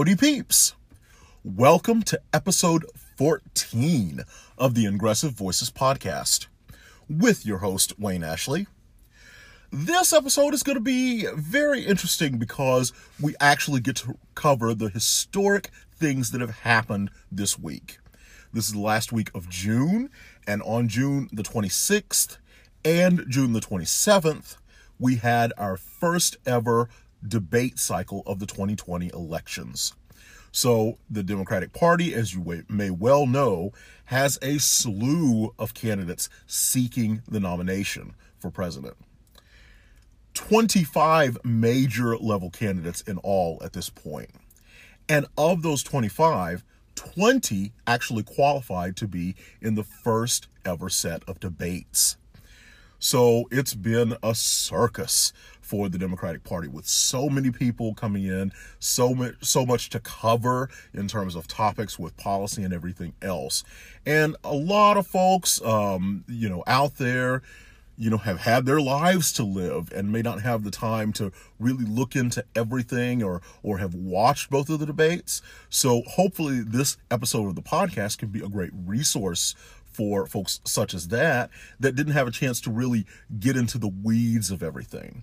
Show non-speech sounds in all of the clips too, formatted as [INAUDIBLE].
Howdy, peeps. Welcome to episode 14 of the Ingressive Voices podcast with your host, Wayne Ashley. This episode is going to be very interesting because we actually get to cover the historic things that have happened this week. This is the last week of June, and on June the 26th and June the 27th, we had our first ever debate cycle of the 2020 elections. So, the Democratic Party, as you may well know, has a slew of candidates seeking the nomination for president. 25 major level candidates in all at this point. And of those 25, 20 actually qualified to be in the first ever set of debates. So it's been a circus for the Democratic Party with so many people coming in, so much so much to cover in terms of topics with policy and everything else. And a lot of folks um, you know, out there you know, have had their lives to live and may not have the time to really look into everything or or have watched both of the debates. So hopefully this episode of the podcast can be a great resource for folks such as that that didn't have a chance to really get into the weeds of everything.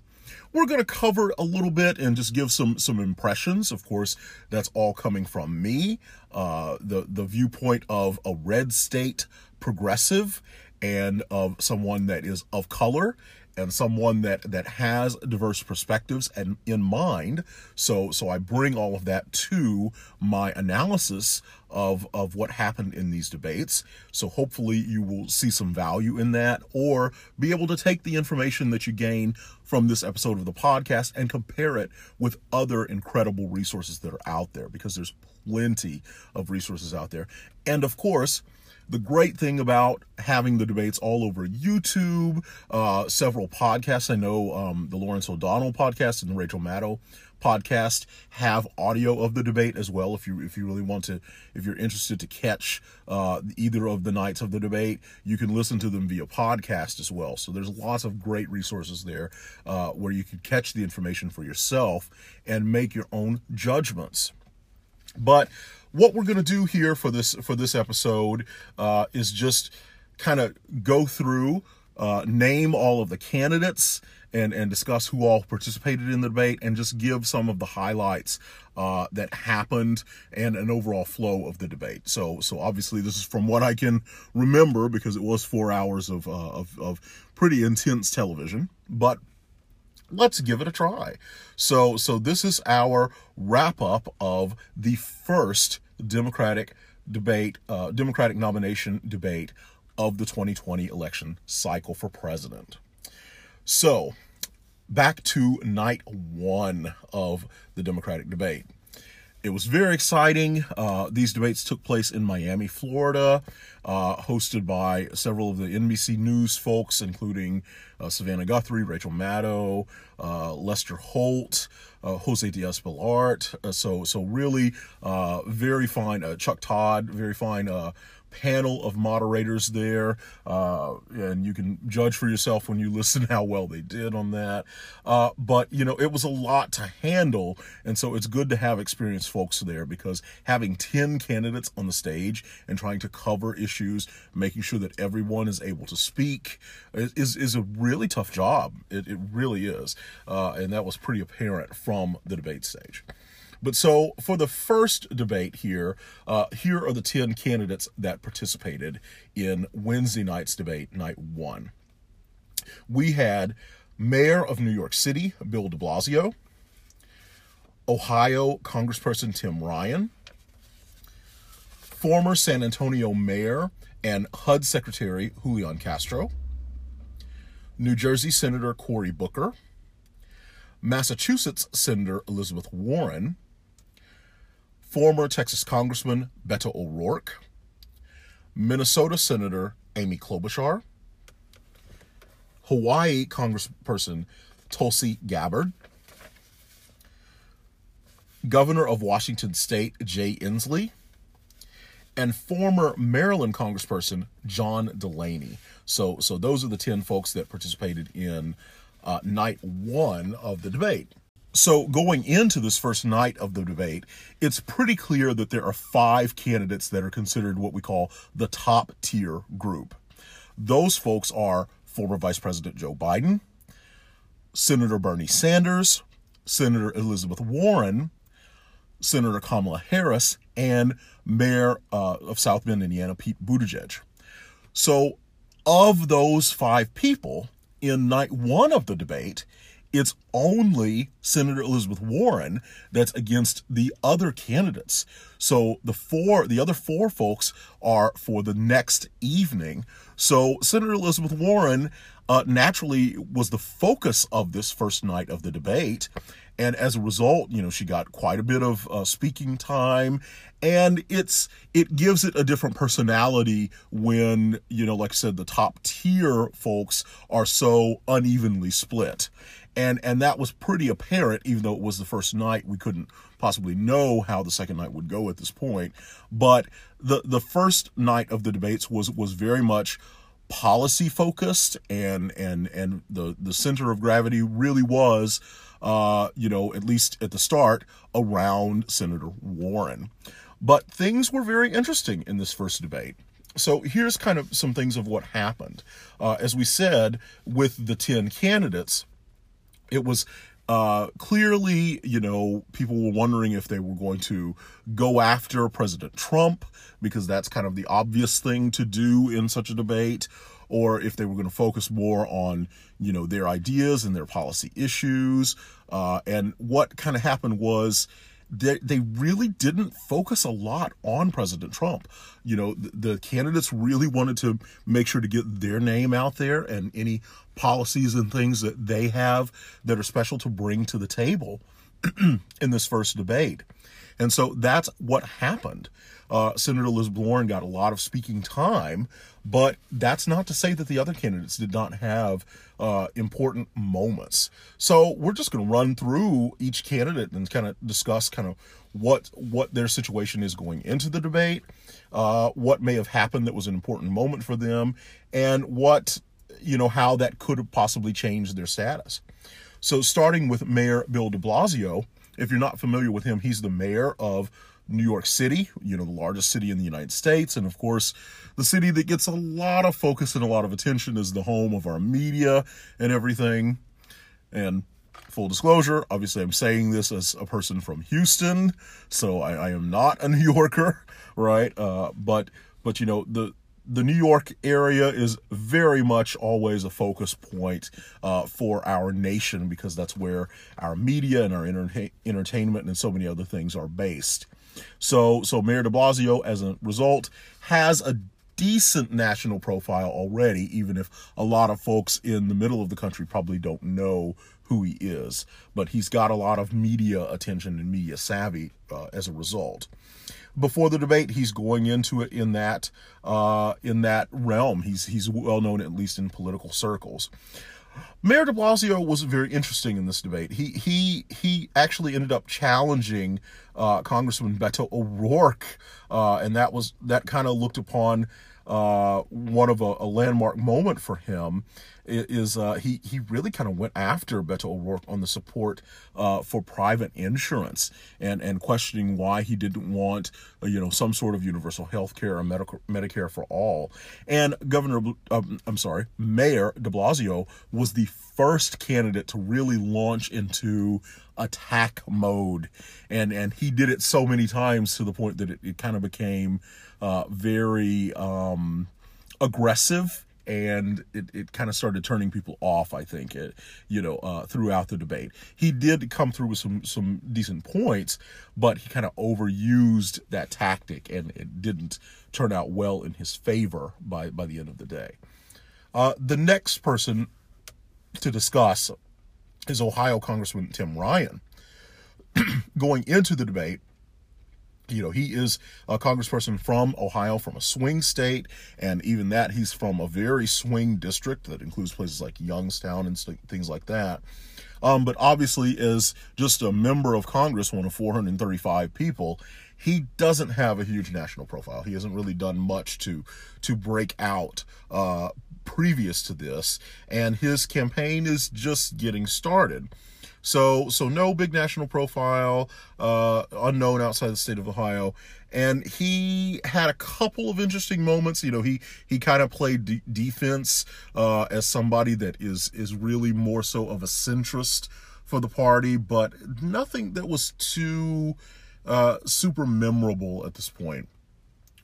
We're going to cover a little bit and just give some some impressions. Of course, that's all coming from me, uh, the the viewpoint of a red state progressive and of someone that is of color and someone that that has diverse perspectives and in mind. So so i bring all of that to my analysis of of what happened in these debates. So hopefully you will see some value in that or be able to take the information that you gain from this episode of the podcast and compare it with other incredible resources that are out there because there's plenty of resources out there. And of course the great thing about having the debates all over YouTube, uh, several podcasts, I know um, the Lawrence O'Donnell podcast and the Rachel Maddow podcast have audio of the debate as well. If you if you really want to, if you're interested to catch uh, either of the nights of the debate, you can listen to them via podcast as well. So there's lots of great resources there uh, where you can catch the information for yourself and make your own judgments. But what we're going to do here for this for this episode uh, is just kind of go through, uh, name all of the candidates, and and discuss who all participated in the debate, and just give some of the highlights uh, that happened and an overall flow of the debate. So so obviously this is from what I can remember because it was four hours of uh, of, of pretty intense television, but let's give it a try. So so this is our wrap up of the first Democratic debate, uh, Democratic nomination debate of the 2020 election cycle for president. So, back to night one of the Democratic debate. It was very exciting. Uh, these debates took place in Miami, Florida, uh, hosted by several of the NBC News folks, including uh, Savannah Guthrie, Rachel Maddow, uh, Lester Holt, uh, Jose Diaz-Balart. Uh, so, so really very fine. Chuck Todd, very fine panel of moderators there, uh, and you can judge for yourself when you [LAUGHS] listen how well they did on that. Uh, but you know, it was a lot to handle, and so it's good to have experienced folks there because having ten candidates on the stage and trying to cover issues, making sure that everyone is able to speak, is is a really tough job. It, it really is, uh, and that was pretty apparent from the debate stage. But so for the first debate here, uh, here are the 10 candidates that participated in Wednesday night's debate, night one. We had Mayor of New York City, Bill de Blasio, Ohio Congressperson Tim Ryan, former San Antonio Mayor and HUD Secretary Julian Castro, New Jersey Senator Cory Booker, Massachusetts Senator Elizabeth Warren, former Texas Congressman Beto O'Rourke, Minnesota Senator Amy Klobuchar, Hawaii Congressperson Tulsi Gabbard, Governor of Washington State Jay Inslee, and former Maryland Congressperson John Delaney. So, so those are the 10 folks that participated in uh, night one of the debate. So going into this first night of the debate, it's pretty clear that there are five candidates that are considered what we call the top tier group. Those folks are former Vice President Joe Biden, Senator Bernie Sanders, Senator Elizabeth Warren, Senator Kamala Harris, and Mayor uh, of South Bend, Indiana, Pete Buttigieg. So, of those five people, in night one of the debate, it's only Senator Elizabeth Warren that's against the other candidates. So the four, the other four folks are for the next evening. So Senator Elizabeth Warren uh, naturally was the focus of this first night of the debate. And as a result, you know, she got quite a bit of uh, speaking time and it's it gives it a different personality when you know like i said the top tier folks are so unevenly split and and that was pretty apparent even though it was the first night. We couldn't possibly know how the second night would go at this point. But the the first night of the debates was was very much policy focused and and and the the center of gravity really was uh you know at least at the start around Senator Warren. But things were very interesting in this first debate. So here's kind of some things of what happened. Uh, as we said with the 10 candidates it was uh, clearly, you know, people were wondering if they were going to go after President Trump because that's kind of the obvious thing to do in such a debate, or if they were going to focus more on, you know, their ideas and their policy issues. Uh, and what kind of happened was they, they really didn't focus a lot on President Trump. You know, the, the, candidates really wanted to make sure to get their name out there and any policies and things that they have that are special to bring to the table [CLEARS THROAT] in this first debate. And so that's what happened. Uh, Senator Elizabeth Warren got a lot of speaking time, but that's not to say that the other candidates did not have uh, important moments. So we're just going to run through each candidate and kind of discuss kind of what what their situation is going into the debate, uh, what may have happened that was an important moment for them, and what you know how that could have possibly changed their status. So starting with Mayor Bill De Blasio, if you're not familiar with him, he's the mayor of New York City, you know, the largest city in the United States. And of course, the city that gets a lot of focus and a lot of attention is the home of our media and everything. And full disclosure, obviously, I'm saying this as a person from Houston, so I, I am not a New Yorker, [LAUGHS] right? Uh, but, but, you know, the, the New York area is very much always a focus point uh, for our nation because that's where our media and our entertainment and so many other things are based. So, so Mayor De Blasio, as a result, has a decent national profile already, even if a lot of folks in the middle of the country probably don't know who he is. But he's got a lot of media attention and media savvy uh, as a result. Before the debate, he's going into it in that uh, in that realm. He's he's well known at least in political circles. Mayor De Blasio was very interesting in this debate. He he he actually ended up challenging uh, Congressman Beto O'Rourke, uh, and that was that kind of looked upon uh, one of a, a, landmark moment for him is uh, he he really kind of went after Beto O'Rourke on the support uh, for private insurance and and questioning why he didn't want uh, you know some sort of universal health care or medical Medicare for all. And Governor, um, I'm sorry, Mayor De Blasio was the first candidate to really launch into attack mode, and and he did it so many times to the point that it, it kind of became uh, very um, aggressive and it, it kind of started turning people off i think it, you know uh, throughout the debate. He did come through with some some decent points but he kind of overused that tactic and it didn't turn out well in his favor by by the end of the day. Uh, the next person to discuss is ohio congressman tim ryan [CLEARS THROAT] going into the debate you know, he is a congressperson from Ohio, from a swing state, and even that, he's from a very swing district that includes places like Youngstown and things like that. Um, but obviously, as just a member of Congress, one of 435 people, he doesn't have a huge national profile. He hasn't really done much to to break out uh, previous to this, and his campaign is just getting started. So, so no big national profile, uh, unknown outside the state of Ohio, and he had a couple of interesting moments. You know, he he kind of played de- defense uh, as somebody that is is really more so of a centrist for the party, but nothing that was too uh, super memorable at this point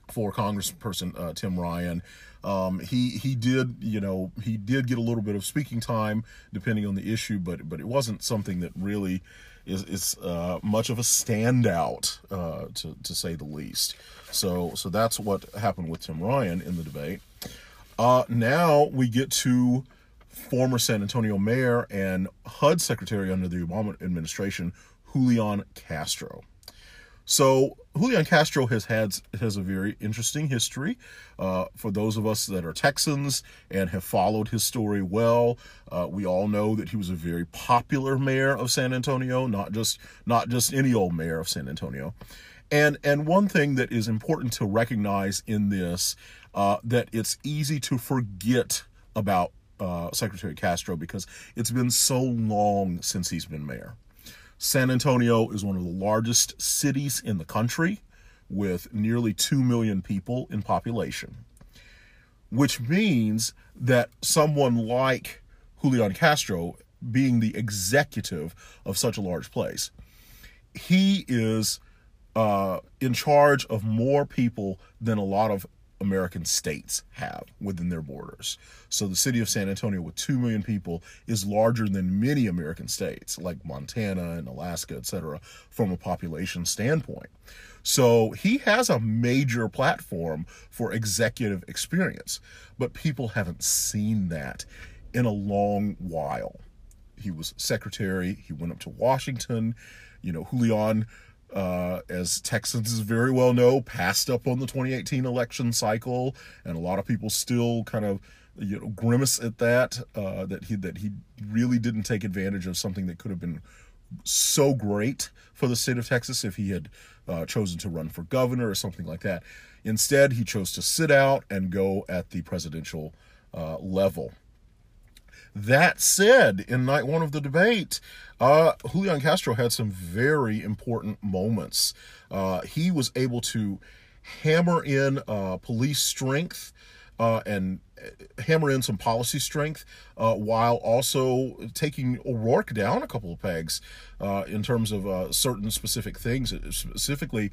for Congressperson uh, Tim Ryan. Um, he he did you know he did get a little bit of speaking time depending on the issue, but but it wasn't something that really is is uh, much of a standout uh, to to say the least. So so that's what happened with Tim Ryan in the debate. Uh, now we get to former San Antonio mayor and HUD secretary under the Obama administration, Julian Castro. So Julian Castro has had has a very interesting history. Uh, for those of us that are Texans and have followed his story well, uh, we all know that he was a very popular mayor of San Antonio, not just not just any old mayor of San Antonio. And and one thing that is important to recognize in this uh, that it's easy to forget about uh, Secretary Castro because it's been so long since he's been mayor. San Antonio is one of the largest cities in the country with nearly 2 million people in population, which means that someone like Julian Castro, being the executive of such a large place, he is uh, in charge of more people than a lot of American states have within their borders. So the city of San Antonio, with 2 million people, is larger than many American states like Montana and Alaska, etc., from a population standpoint. So he has a major platform for executive experience, but people haven't seen that in a long while. He was secretary, he went up to Washington. You know, Julian uh, as Texans very well know, passed up on the 2018 election cycle, and a lot of people still kind of you know grimace at that uh, that he that he really didn't take advantage of something that could have been so great for the state of Texas if he had uh, chosen to run for governor or something like that. Instead, he chose to sit out and go at the presidential uh, level. That said, in night one of the debate, uh, Julian Castro had some very important moments. Uh, he was able to hammer in uh, police strength uh, and uh, hammer in some policy strength uh, while also taking O'Rourke down a couple of pegs in terms of certain specific things, specifically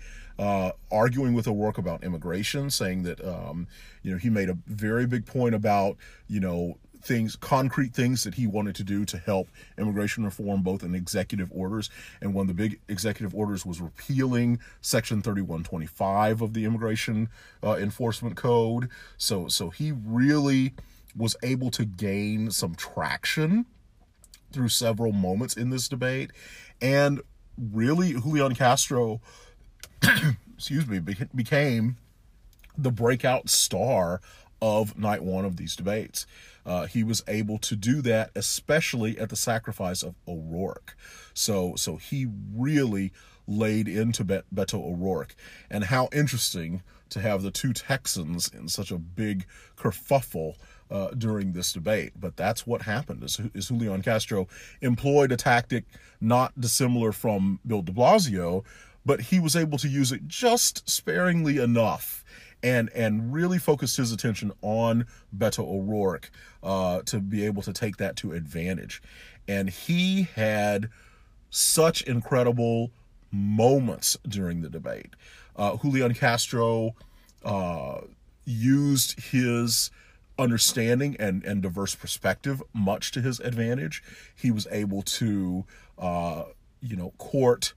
arguing with O'Rourke about immigration, saying that um, you know he made a very big point about you know things, concrete things that he wanted to do to help immigration reform, both in executive orders. And one of the big executive orders was repealing Section 3125 of the Immigration uh, Enforcement Code. So, so he really was able to gain some traction through several moments in this debate. And really, Julian Castro, [CLEARS THROAT] excuse me, became the breakout star of night one of these debates. Uh, he was able to do that, especially at the sacrifice of O'Rourke. So, so he really laid into Be- Beto O'Rourke. And how interesting to have the two Texans in such a big kerfuffle uh, during this debate. But that's what happened. Is, is Julian Castro employed a tactic not dissimilar from Bill De Blasio, but he was able to use it just sparingly enough and and really focused his attention on Beto O'Rourke uh, to be able to take that to advantage. And he had such incredible moments during the debate. Uh, Julian Castro uh, used his understanding and, and diverse perspective much to his advantage. He was able to, uh, you know, court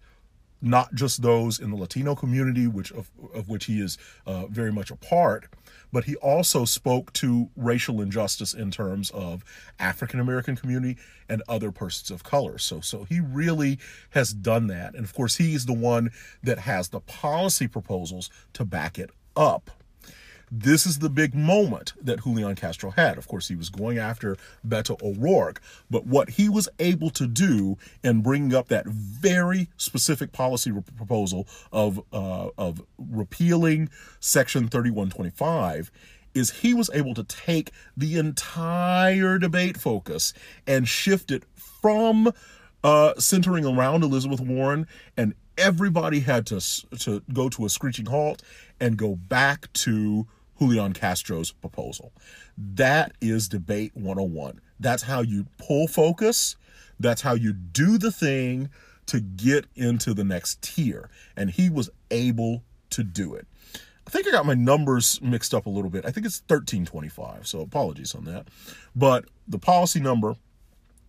not just those in the Latino community, which of, of which he is uh, very much a part, but he also spoke to racial injustice in terms of African American community and other persons of color. So, so he really has done that, and of course, he's the one that has the policy proposals to back it up. This is the big moment that Julian Castro had. Of course, he was going after Beto O'Rourke, but what he was able to do in bringing up that very specific policy proposal of uh, of repealing Section 3125 is he was able to take the entire debate focus and shift it from uh, centering around Elizabeth Warren, and everybody had to to go to a screeching halt and go back to Julian Castro's proposal. That is debate 101. That's how you pull focus. That's how you do the thing to get into the next tier. And he was able to do it. I think I got my numbers mixed up a little bit. I think it's 1325, so apologies on that. But the policy number,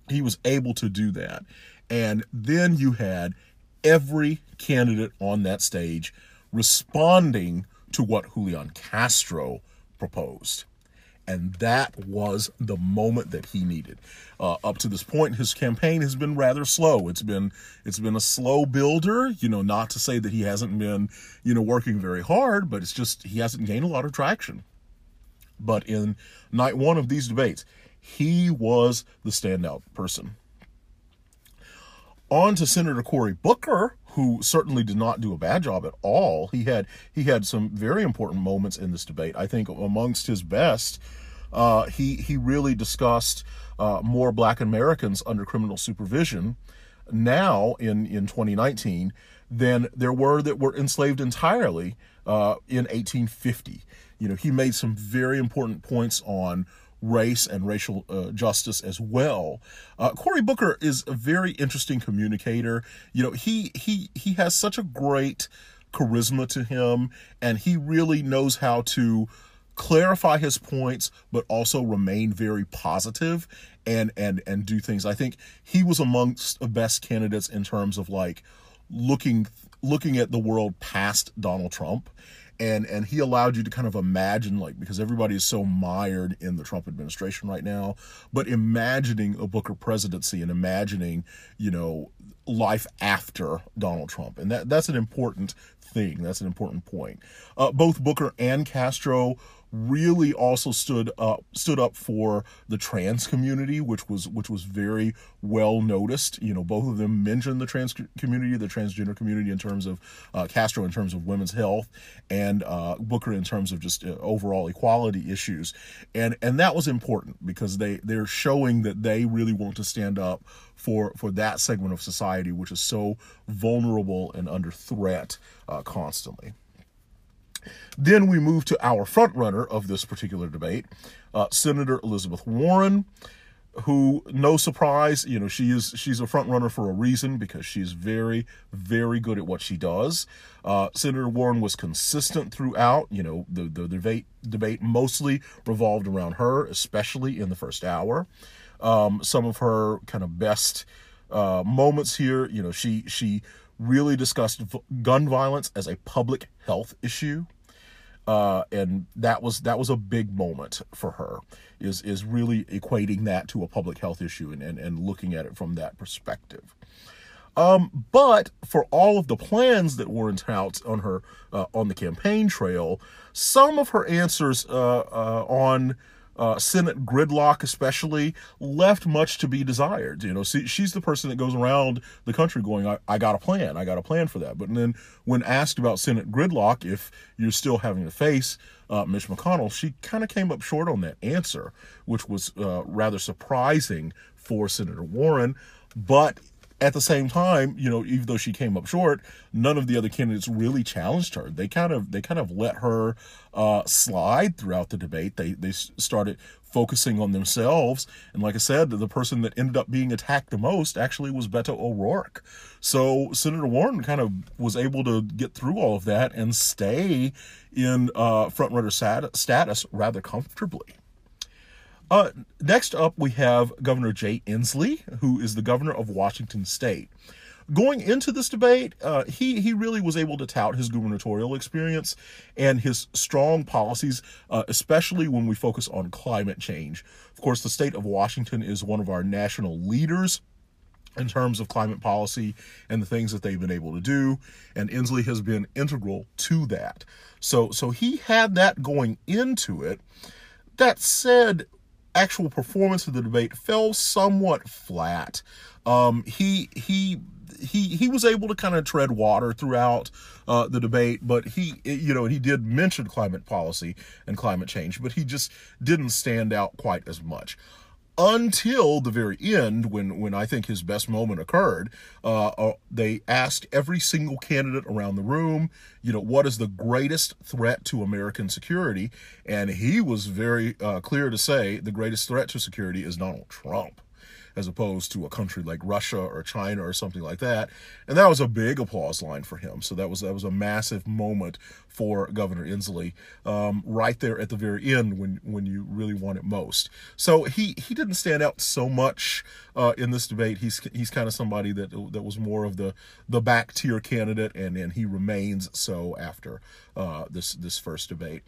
he was able to do that. And then you had every candidate on that stage responding to what Julian Castro proposed. And that was the moment that he needed. Uh, up to this point, his campaign has been rather slow. It's been it's been a slow builder. You know, not to say that he hasn't been you know working very hard, but it's just he hasn't gained a lot of traction. But in night one of these debates, he was the standout person. On to Senator Cory Booker, who certainly did not do a bad job at all. He had he had some very important moments in this debate. I think amongst his best, uh, he he really discussed uh, more Black Americans under criminal supervision now in in 2019 than there were that were enslaved entirely uh, in 1850. You know, he made some very important points on race and racial uh, justice as well. Uh, Cory Booker is a very interesting communicator. You know, he he he has such a great charisma to him, and he really knows how to clarify his points, but also remain very positive and and and do things. I think he was amongst the best candidates in terms of like looking looking at the world past Donald Trump and and he allowed you to kind of imagine like because everybody is so mired in the Trump administration right now but imagining a Booker presidency and imagining you know life after Donald Trump. And that that's an important thing. That's an important point. Uh, both Booker and Castro really also stood up stood up for the trans community, which was which was very well noticed. You know, both of them mentioned the trans community, the transgender community in terms of uh, Castro in terms of women's health, and uh, Booker in terms of just uh, overall equality issues, and and that was important because they they're showing that they really want to stand up for for that segment of society which is so vulnerable and under threat uh, constantly. Then we move to our frontrunner of this particular debate, uh, Senator Elizabeth Warren, who, no surprise, you know, she is she's a frontrunner for a reason because she's very, very good at what she does. Uh, Senator Warren was consistent throughout. You know, the the debate debate mostly revolved around her, especially in the first hour. Um, some of her kind of best uh, moments here, you know, she she really discussed gun violence as a public health issue uh, and that was that was a big moment for her is is really equating that to a public health issue and, and, and looking at it from that perspective. Um, but for all of the plans that were in tout on her uh, on the campaign trail some of her answers uh, uh on uh, Senate gridlock, especially, left much to be desired. You know, see, she's the person that goes around the country going, I, I got a plan, I got a plan for that. But then when asked about Senate gridlock, if you're still having to face uh, Mitch McConnell, she kind of came up short on that answer, which was uh, rather surprising for Senator Warren. But at the same time, you know, even though she came up short, none of the other candidates really challenged her. They kind of they kind of let her uh, slide throughout the debate. They they started focusing on themselves, and like I said, the person that ended up being attacked the most actually was Beto O'Rourke. So Senator Warren kind of was able to get through all of that and stay in uh, front runner status rather comfortably. Uh, next up, we have Governor Jay Inslee, who is the governor of Washington State. Going into this debate, uh, he he really was able to tout his gubernatorial experience and his strong policies, uh, especially when we focus on climate change. Of course, the state of Washington is one of our national leaders in terms of climate policy and the things that they've been able to do and Inslee has been integral to that. So so he had that going into it. That said, actual performance of the debate fell somewhat flat. Um, he he he he was able to kind of tread water throughout uh, the debate, but he you know he did mention climate policy and climate change, but he just didn't stand out quite as much until the very end when when I think his best moment occurred uh, uh, they asked every single candidate around the room you know what is the greatest threat to American security? And he was very uh, clear to say the greatest threat to security is Donald Trump as opposed to a country like Russia or China or something like that. And that was a big applause line for him. So that was that was a massive moment for Governor Inslee um, right there at the very end when when you really want it most. So he he didn't stand out so much uh, in this debate. He's he's kind of somebody that that was more of the the back tier candidate, and and he remains so after uh, this this first debate.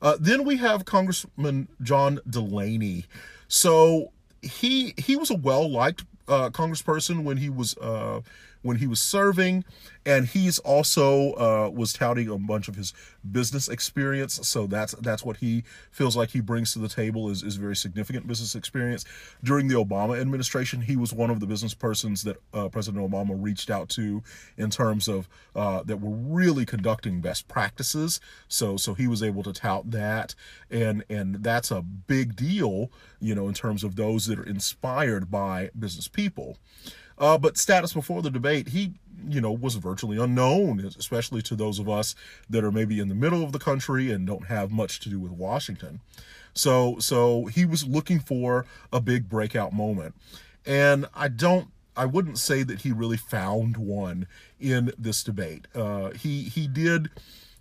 Uh, then we have Congressman John Delaney. So he he was a well liked uh, congressperson when he was uh, when he was serving, and he's also uh, was touting a bunch of his business experience. So that's that's what he feels like he brings to the table is is very significant business experience. During the Obama administration, he was one of the business persons that uh, President Obama reached out to in terms of uh, that were really conducting best practices. So so he was able to tout that, and and that's a big deal, you know, in terms of those that are inspired by business people. Uh, but status before the debate, he you know was virtually unknown especially to those of us that are maybe in the middle of the country and don't have much to do with Washington. So so he was looking for a big breakout moment. And I don't I wouldn't say that he really found one in this debate. Uh, he he did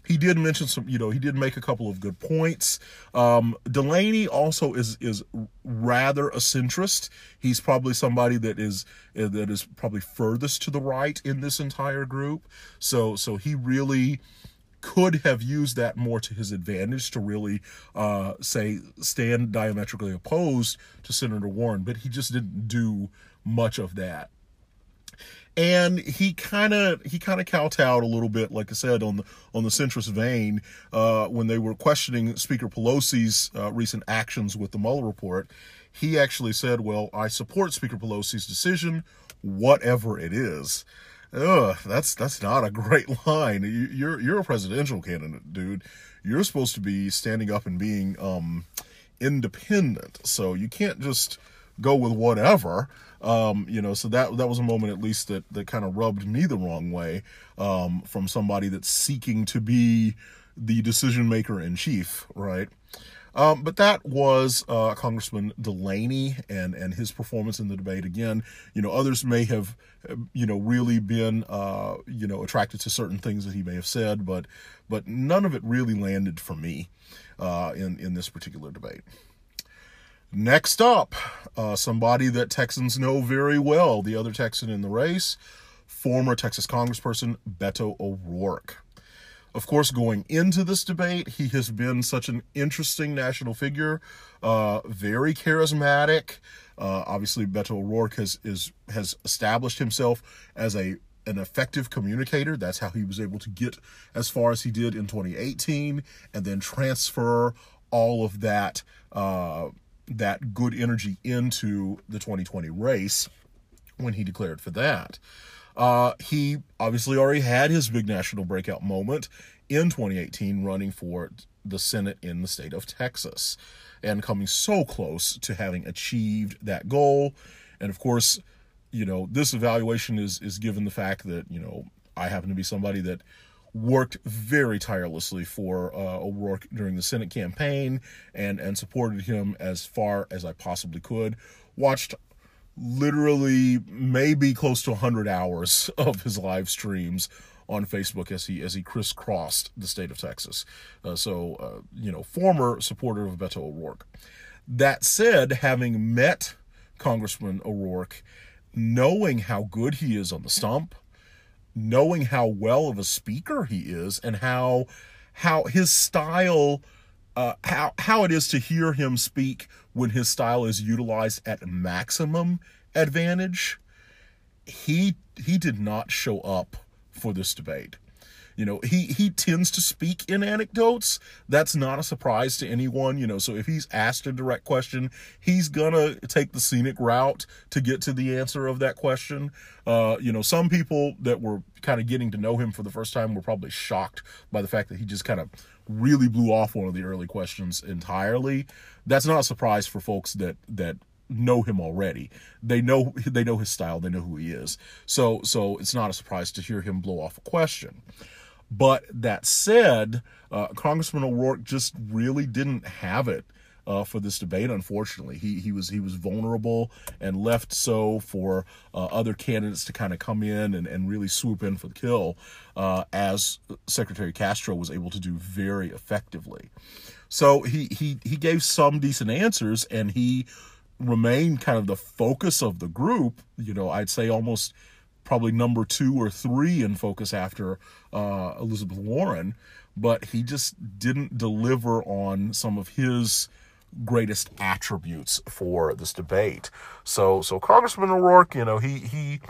he did mention some, you know, he did make a couple of good points. Um, Delaney also is is rather a centrist. He's probably somebody that is uh, that is probably furthest to the right in this entire group. So so he really could have used that more to his advantage to really uh, say stand diametrically opposed to Senator Warren, but he just didn't do much of that and he kind of he kind of kowtowed a little bit, like I said, on the on the centrist vein uh, when they were questioning Speaker Pelosi's uh, recent actions with the Mueller report. He actually said, "Well, I support Speaker Pelosi's decision, whatever it is." Ugh, that's that's not a [LAUGHS] great line. You, you're you're a presidential candidate, dude. You're supposed to be standing up and being um, independent, so you can't just go with whatever. Um, you know, so that that was a moment at least that that kind of rubbed me the wrong way um, from somebody that's seeking to be the decision maker in chief, right? Um, but that was uh, Congressman Delaney and and his performance in the debate. Again, you know, others may have, you know, really been, uh, you know, attracted to certain things that he may have said, but but none of it really landed for me uh, in in this particular debate. Next up, uh, somebody that Texans know very well, the other Texan in the race, former Texas Congressperson Beto O'Rourke. Of course, going into this debate, he has been such an interesting national figure, uh, very charismatic. Uh, obviously, Beto O'Rourke has is has established himself as a an effective communicator. That's how he was able to get as far as he did in 2018, and then transfer all of that uh, that good energy into the 2020 race when he declared for that. Uh, he obviously already had his big national breakout moment in 2018 running for the Senate in the state of Texas and coming so close to having achieved that goal. And of course, you know, this evaluation is is given the fact that, you know, I happen to be somebody that worked very tirelessly for uh, O'Rourke during the Senate campaign and and supported him as far as I possibly could. Watched literally maybe close to 100 hours [LAUGHS] of his live streams on Facebook as he as he crisscrossed the state of Texas. Uh, so uh, you know, former supporter of Beto O'Rourke. That said, having met Congressman O'Rourke, knowing how good he is on the stump, knowing how well of a speaker he is and how how his style uh, how how it is to hear him speak when his style is utilized at maximum advantage he he did not show up for this debate. You know, he he tends to speak in anecdotes. That's not a surprise to anyone, you know. So if he's asked a direct question, he's gonna take the scenic route to get to the answer of that question. Uh, you know, some people that were kind of getting to know him for the first time were probably shocked by the fact that he just kind of really blew off one of the early questions entirely. That's not a surprise for folks that that know him already. They know they know his style. They know who he is. So so it's not a surprise to hear him blow off a question. But that said, uh, Congressman O'Rourke just really didn't have it uh, for this debate. Unfortunately, he he was he was vulnerable and left so for uh, other candidates to kind of come in and, and really swoop in for the kill, uh, as Secretary Castro was able to do very effectively. So he he he gave some decent answers, and he remained kind of the focus of the group. You know, I'd say almost probably number two or three in focus after uh, Elizabeth Warren, but he just didn't deliver on some of his greatest attributes for this debate. So, so Congressman O'Rourke, you know, he he.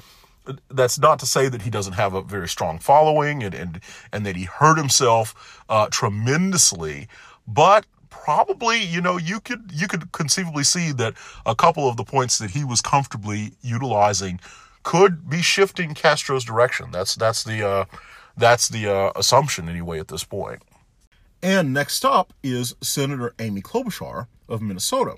That's not to say that he doesn't have a very strong following and and and that he hurt himself uh, tremendously, but probably you know you could you could conceivably see that a couple of the points that he was comfortably utilizing could be shifting Castro's direction. That's that's the uh, that's the uh, assumption anyway at this point. And next up is Senator Amy Klobuchar of Minnesota.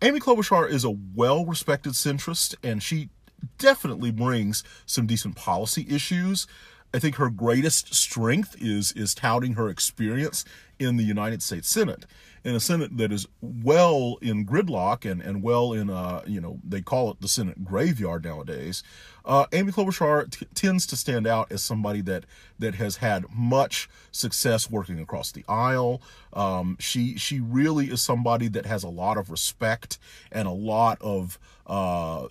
Amy Klobuchar is a well-respected centrist, and she definitely brings some decent policy issues. I think her greatest strength is is touting her experience in the United States Senate in a Senate that is well in gridlock and, and well in, uh, you know, they call it the Senate graveyard nowadays, uh, Amy Klobuchar t- tends to stand out as somebody that that has had much success working across the aisle. Um, she she really is somebody that has a lot of respect and a lot of uh,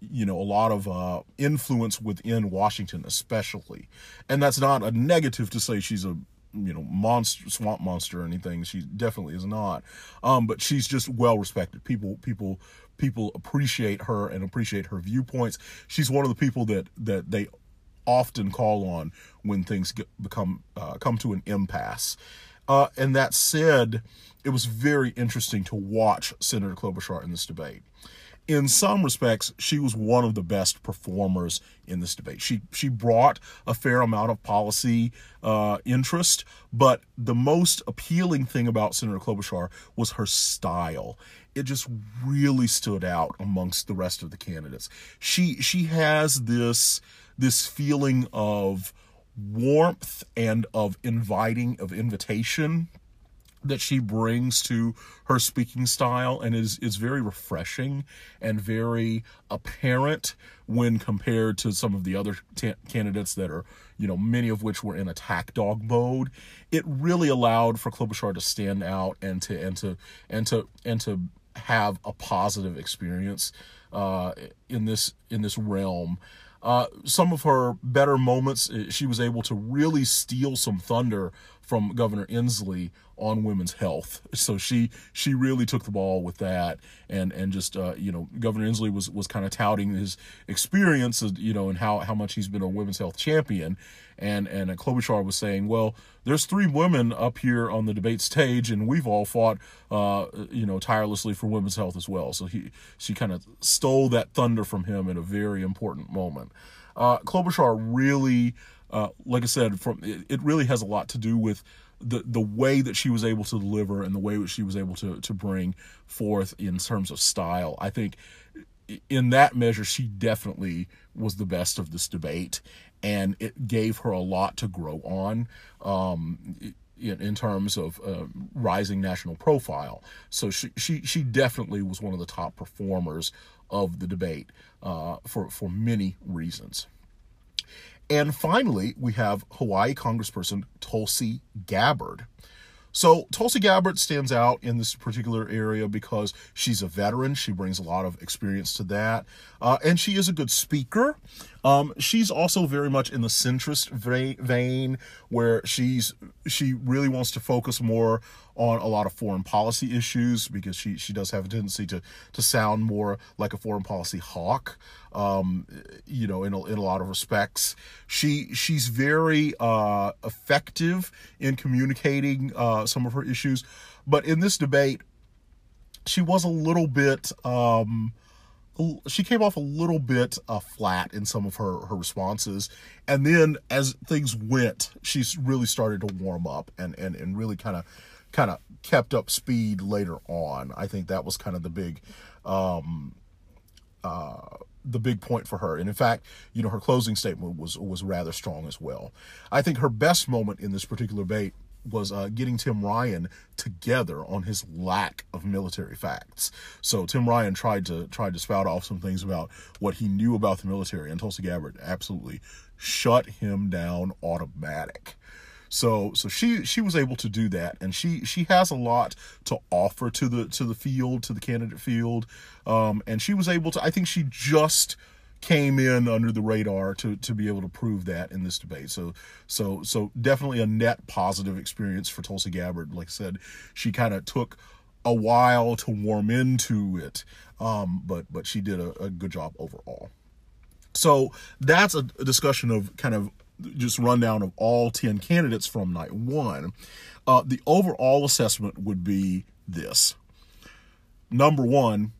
you know a lot of uh, influence within Washington, especially. And that's not a negative to say she's a you know monster swamp monster or anything she definitely is not. Um but she's just well respected people people people appreciate her and appreciate her viewpoints. She's one of the people that that they often call on when things get, become uh, come to an impasse. Uh, and that said it was very interesting to watch senator klobuchar in this debate in some respects, she was one of the best performers in this debate. She she brought a fair amount of policy uh, interest, but the most appealing thing about Senator Klobuchar was her style. It just really stood out amongst the rest of the candidates. She she has this this feeling of warmth and of inviting of invitation that she brings to her speaking style and is is very refreshing and very apparent when compared to some of the other t- candidates that are you know many of which were in attack dog mode. It really allowed for Klobuchar to stand out and to and to and to and to have a positive experience uh, in this in this realm. Uh, some of her better moments, uh, she was able to really steal some thunder from Governor Inslee on women's health. So she she really took the ball with that, and and just uh, you know Governor Inslee was was kind of touting his experience, you know, and how how much he's been a women's health champion, and and Klobuchar was saying, well, there's three women up here on the debate stage, and we've all fought, uh, you know, tirelessly for women's health as well. So he she kind of stole that thunder from him in a very important moment. Uh, Klobuchar really, uh, like I said, from it, it really has a lot to do with the the way that she was able to deliver and the way that she was able to to bring forth in terms of style. I think in that measure she definitely was the best of this debate and it gave her a lot to grow on um, in, in, terms of uh, rising national profile. So she, she she definitely was one of the top performers of the debate uh, for for many reasons. And finally, we have Hawaii Congressperson Tulsi Gabbard. So Tulsi Gabbard stands out in this particular area because she's a veteran. She brings a lot of experience to that, uh, and she is a good speaker. Um, she's also very much in the centrist vein, where she's she really wants to focus more on a lot of foreign policy issues because she she does have a tendency to to sound more like a foreign policy hawk. Um, you know, in a, in a lot of respects, she she's very uh, effective in communicating uh, some of her issues, but in this debate, she was a little bit. Um, she came off a little bit uh, flat in some of her her responses and then as things went she's really started to warm up and and, and really kind of kind of kept up speed later on i think that was kind of the big um uh the big point for her and in fact you know her closing statement was was rather strong as well i think her best moment in this particular debate was uh, getting Tim Ryan together on his lack of military facts. So Tim Ryan tried to tried to spout off some things about what he knew about the military, and Tulsi Gabbard absolutely shut him down automatic. So so she she was able to do that, and she she has a lot to offer to the to the field to the candidate field, um, and she was able to. I think she just came in under the radar to to be able to prove that in this debate. So so so definitely a net positive experience for Tulsi Gabbard. Like I said, she kind of took a while to warm into it, um, but but she did a, a good job overall. So that's a, a discussion of kind of just rundown of all 10 candidates from night one. Uh, the overall assessment would be this. Number one,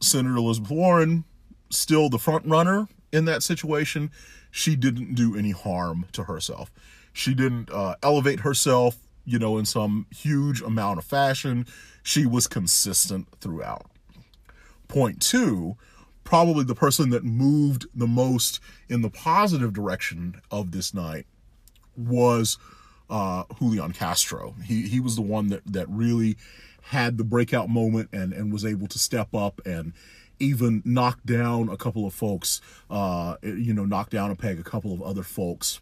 Senator Elizabeth Warren still the front runner in that situation, she didn't do any harm to herself. She didn't uh, elevate herself, you know, in some huge amount of fashion. She was consistent throughout. Point two, probably the person that moved the most in the positive direction of this night was uh, Julian Castro. He he was the one that that really had the breakout moment and and was able to step up and even knock down a couple of folks, uh, you know, knock down a peg a couple of other folks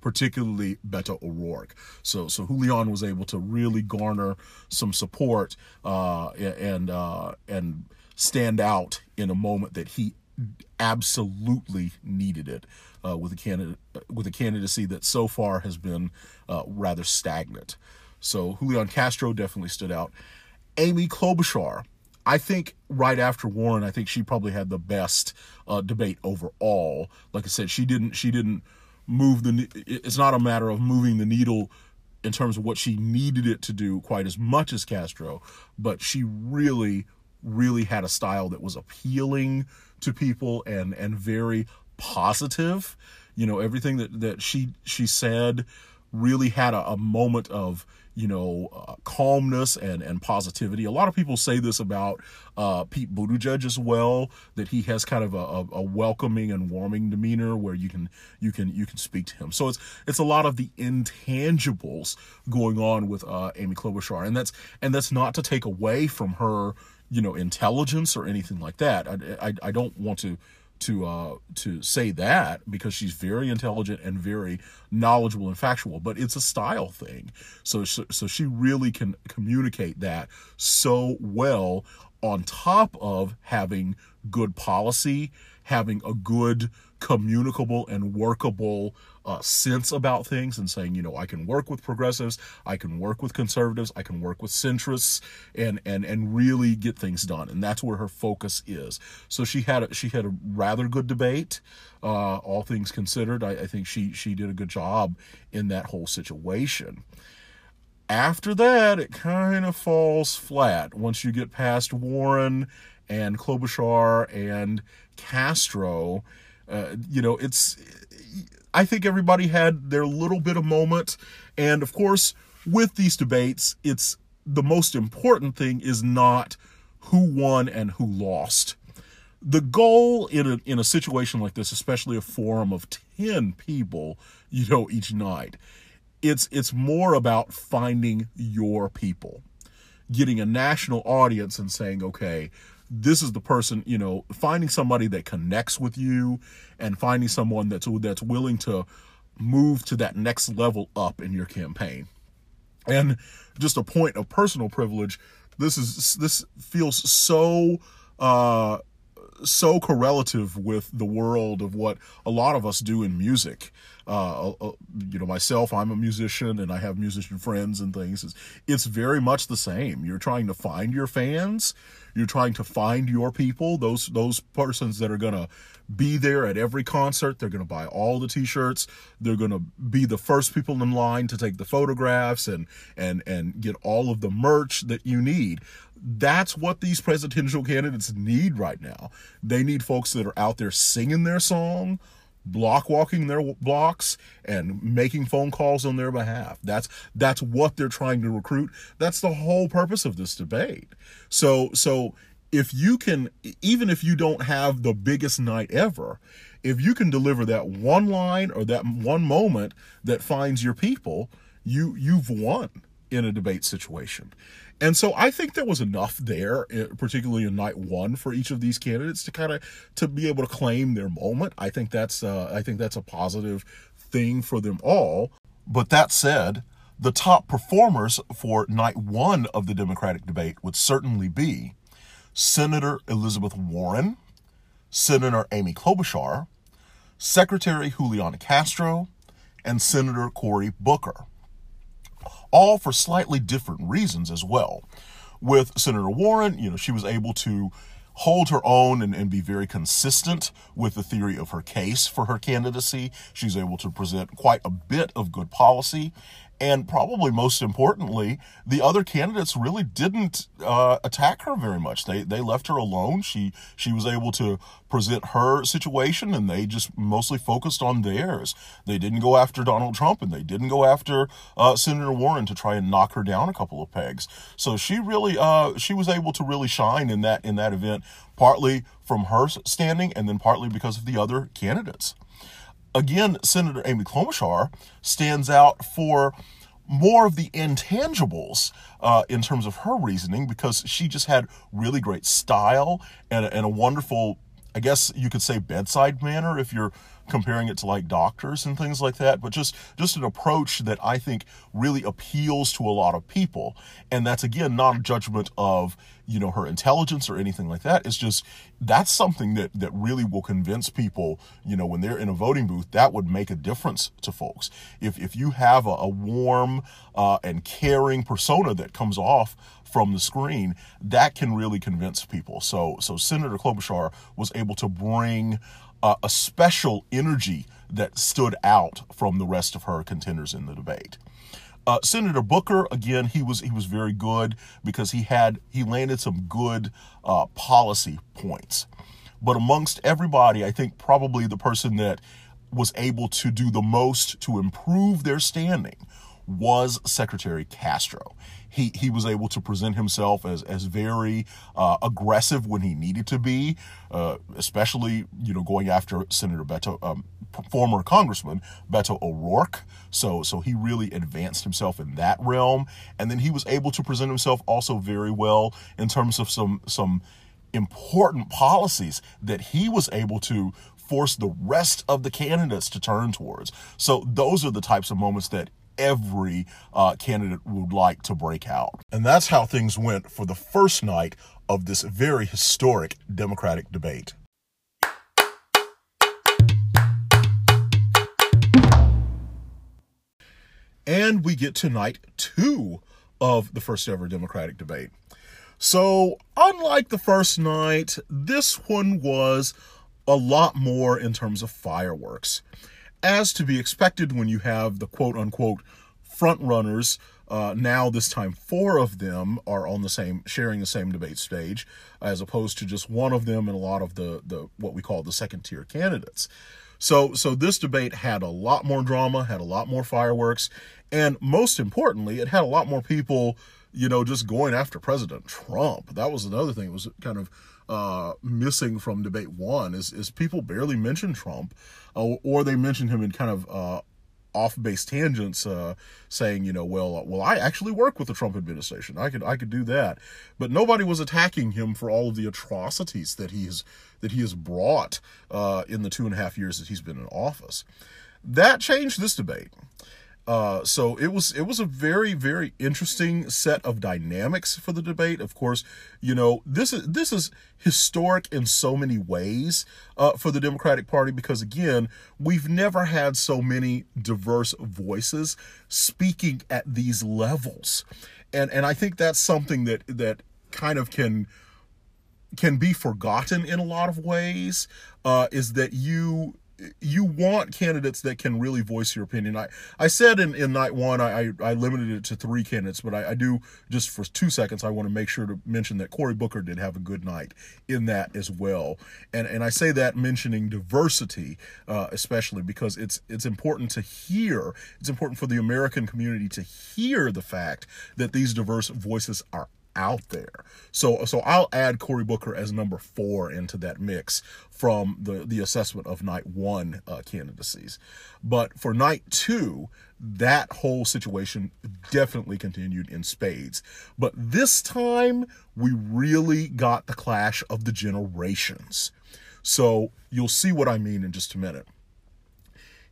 particularly Beto O'Rourke. So so Julian was able to really garner some support uh, and uh, and stand out in a moment that he absolutely needed it uh, with a candidate with a candidacy that so far has been uh, rather stagnant. So Julian Castro definitely stood out. Amy Klobuchar I think right after Warren, I think she probably had the best uh, debate overall. Like I said, she didn't she didn't move the. It's not a matter of moving the needle in terms of what she needed it to do quite as much as Castro, but she really really had a style that was appealing to people and and very positive. You know, everything that that she she said really had a, a moment of you know, uh, calmness and, and positivity. A lot of people say this about uh, Pete Buttigieg as well, that he has kind of a, a, a, welcoming and warming demeanor where you can you can you can speak to him. So it's it's a lot of the intangibles going on with uh, Amy Klobuchar, and that's and that's not to take away from her, you know, intelligence or anything like that. I, I, I don't want to to uh, to say that because she's very intelligent and very knowledgeable and factual, but it's a style thing. So, so so she really can communicate that so well on top of having good policy, having a good communicable and workable uh, sense about things and saying, you know, I can work with progressives, I can work with conservatives, I can work with centrists, and and and really get things done. And that's where her focus is. So she had a, she had a rather good debate, uh, all things considered. I, I think she she did a good job in that whole situation. After that, it kind of falls flat once you get past Warren and Klobuchar and Castro uh, you know, it's, I think everybody had their little bit of moment. And of course, with these debates, it's the most important thing is not who won and who lost. The goal in a, in a situation like this, especially a forum of 10 people, you know, each night, it's, it's more about finding your people, getting a national audience and saying, okay, this is the person, you know, finding somebody that connects with you and finding someone that's that's willing to move to that next level up in your campaign. And just a point of personal privilege, this is this feels so uh so correlative with the world of what a lot of us do in music. Uh, uh, you know, myself, I'm a musician and I have musician friends and things. It's, it's very much the same. You're trying to find your fans. You're trying to find your people, those those persons that are gonna be there at every concert. They're gonna buy all the t-shirts. They're gonna be the first people in line to take the photographs and and and get all of the merch that you need that's what these presidential candidates need right now. They need folks that are out there singing their song, block walking their blocks and making phone calls on their behalf. That's that's what they're trying to recruit. That's the whole purpose of this debate. So so if you can even if you don't have the biggest night ever, if you can deliver that one line or that one moment that finds your people, you you've won in a debate situation. And so I think there was enough there, eh, particularly in night one, for each of these candidates to kind of to be able to claim their moment. I think that's uh, I think that's a positive thing for them all. But that said, the top performers for night one of the Democratic debate would certainly be Senator Elizabeth Warren, Senator Amy Klobuchar, Secretary Juliana Castro, and Senator Cory Booker all for slightly different reasons as well. With Senator Warren, you know, she was able to hold her own and, and be very consistent with the theory of her case for her candidacy. She's able to present quite a bit of good policy. And probably most importantly, the other candidates really didn't uh, attack her very much. They they left her alone. She she was able to present her situation, and they just mostly focused on theirs. They didn't go after Donald Trump, and they didn't go after uh, Senator Warren to try and knock her down a couple of pegs. So she really uh, she was able to really shine in that in that event, partly from her standing, and then partly because of the other candidates again, Senator Amy Klobuchar stands out for more of the intangibles uh, in terms of her reasoning because she just had really great style and, and a wonderful, I guess you could say, bedside manner if you're comparing it to like doctors and things like that, but just just an approach that I think really appeals to a lot of people. And that's again not a judgment of, you know, her intelligence or anything like that. It's just that's something that that really will convince people, you know, when they're in a voting booth, that would make a difference to folks. If if you have a, a warm uh, and caring persona that comes off from the screen, that can really convince people. So so Senator Klobuchar was able to bring uh, a special energy that stood out from the rest of her contenders in the debate. Uh, Senator Booker, again, he was he was very good because he had he landed some good uh, policy points. But amongst everybody, I think probably the person that was able to do the most to improve their standing was Secretary Castro he he was able to present himself as as very uh, aggressive when he needed to be, uh, especially you know going after Senator Beto, um, former Congressman Beto O'Rourke. So so he really advanced himself in that realm, and then he was able to present himself also very well in terms of some some important policies that he was able to force the rest of the candidates to turn towards. So those are the types of moments that every uh, candidate would like to break out. And that's how things went for the first night of this very historic Democratic debate. And we get to night two of the first ever Democratic debate. So, unlike the first night, this one was a lot more in terms of fireworks as to be expected when you have the quote unquote front runners. Uh, now, this time, four of them are on the same, sharing the same debate stage, as opposed to just one of them and a lot of the the what we call the second tier candidates. So, so this debate had a lot more drama, had a lot more fireworks, and most importantly, it had a lot more people, you know, just going after President Trump. That was another thing. It was kind of uh, missing from debate one is is people barely mention Trump, uh, or they mention him in kind of uh, off base tangents, uh, saying you know well well I actually work with the Trump administration I could I could do that, but nobody was attacking him for all of the atrocities that he has that he has brought uh, in the two and a half years that he's been in office. That changed this debate. Uh, so it was it was a very very interesting set of dynamics for the debate. Of course, you know this is this is historic in so many ways uh, for the Democratic Party because again we've never had so many diverse voices speaking at these levels, and and I think that's something that that kind of can can be forgotten in a lot of ways. Uh, is that you you want candidates that can really voice your opinion. I, I said in, in night one, I, I limited it to three candidates, but I, I do just for two seconds, I want to make sure to mention that Cory Booker did have a good night in that as well. And, and I say that mentioning diversity, uh, especially because it's, it's important to hear, it's important for the American community to hear the fact that these diverse voices are out there. So so I'll add Cory Booker as number four into that mix from the the assessment of night one uh, candidacies. But for night two, that whole situation definitely continued in spades. But this time we really got the clash of the generations. So you'll see what I mean in just a minute.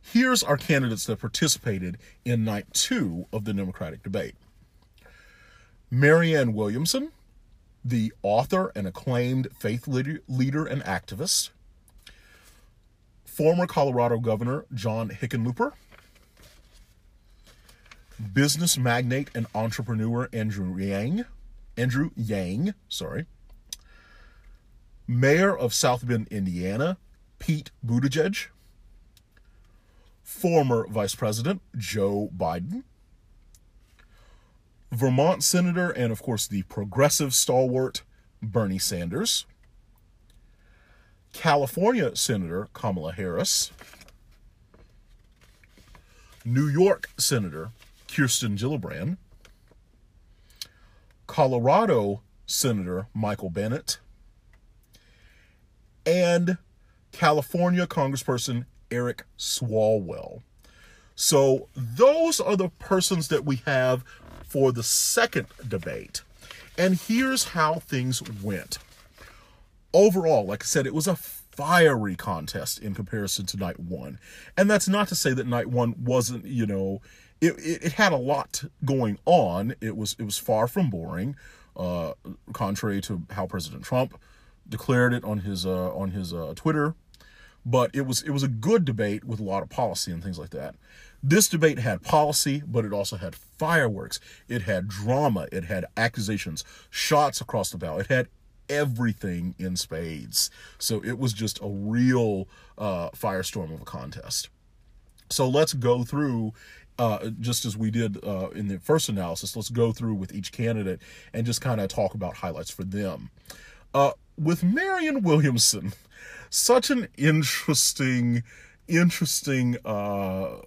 Here's our candidates that participated in night two of the Democratic debate. Marianne Williamson, the author and acclaimed faith leader and activist, former Colorado Governor John Hickenlooper, business magnate and entrepreneur Andrew Yang, Andrew Yang, sorry, mayor of South Bend, Indiana, Pete Buttigieg, former Vice President Joe Biden, Vermont Senator and, of course, the progressive stalwart Bernie Sanders, California Senator Kamala Harris, New York Senator Kirsten Gillibrand, Colorado Senator Michael Bennet, and California Congressperson Eric Swalwell. So those are the persons that we have for the second debate. And here's how things went. Overall, like I said, it was a fiery contest in comparison to night one. And that's not to say that night one wasn't, you know, it, it, it had a lot going on. It was it was far from boring, uh, contrary to how President Trump declared it on his uh, on his uh, Twitter. But it was it was a good debate with a lot of policy and things like that. This debate had policy, but it also had fireworks. It had drama. It had accusations, shots across the bow. It had everything in spades. So it was just a real uh, firestorm of a contest. So let's go through, uh, just as we did uh, in the first analysis, let's go through with each candidate and just kind of talk about highlights for them. Uh, with Marianne Williamson, such an interesting, interesting uh,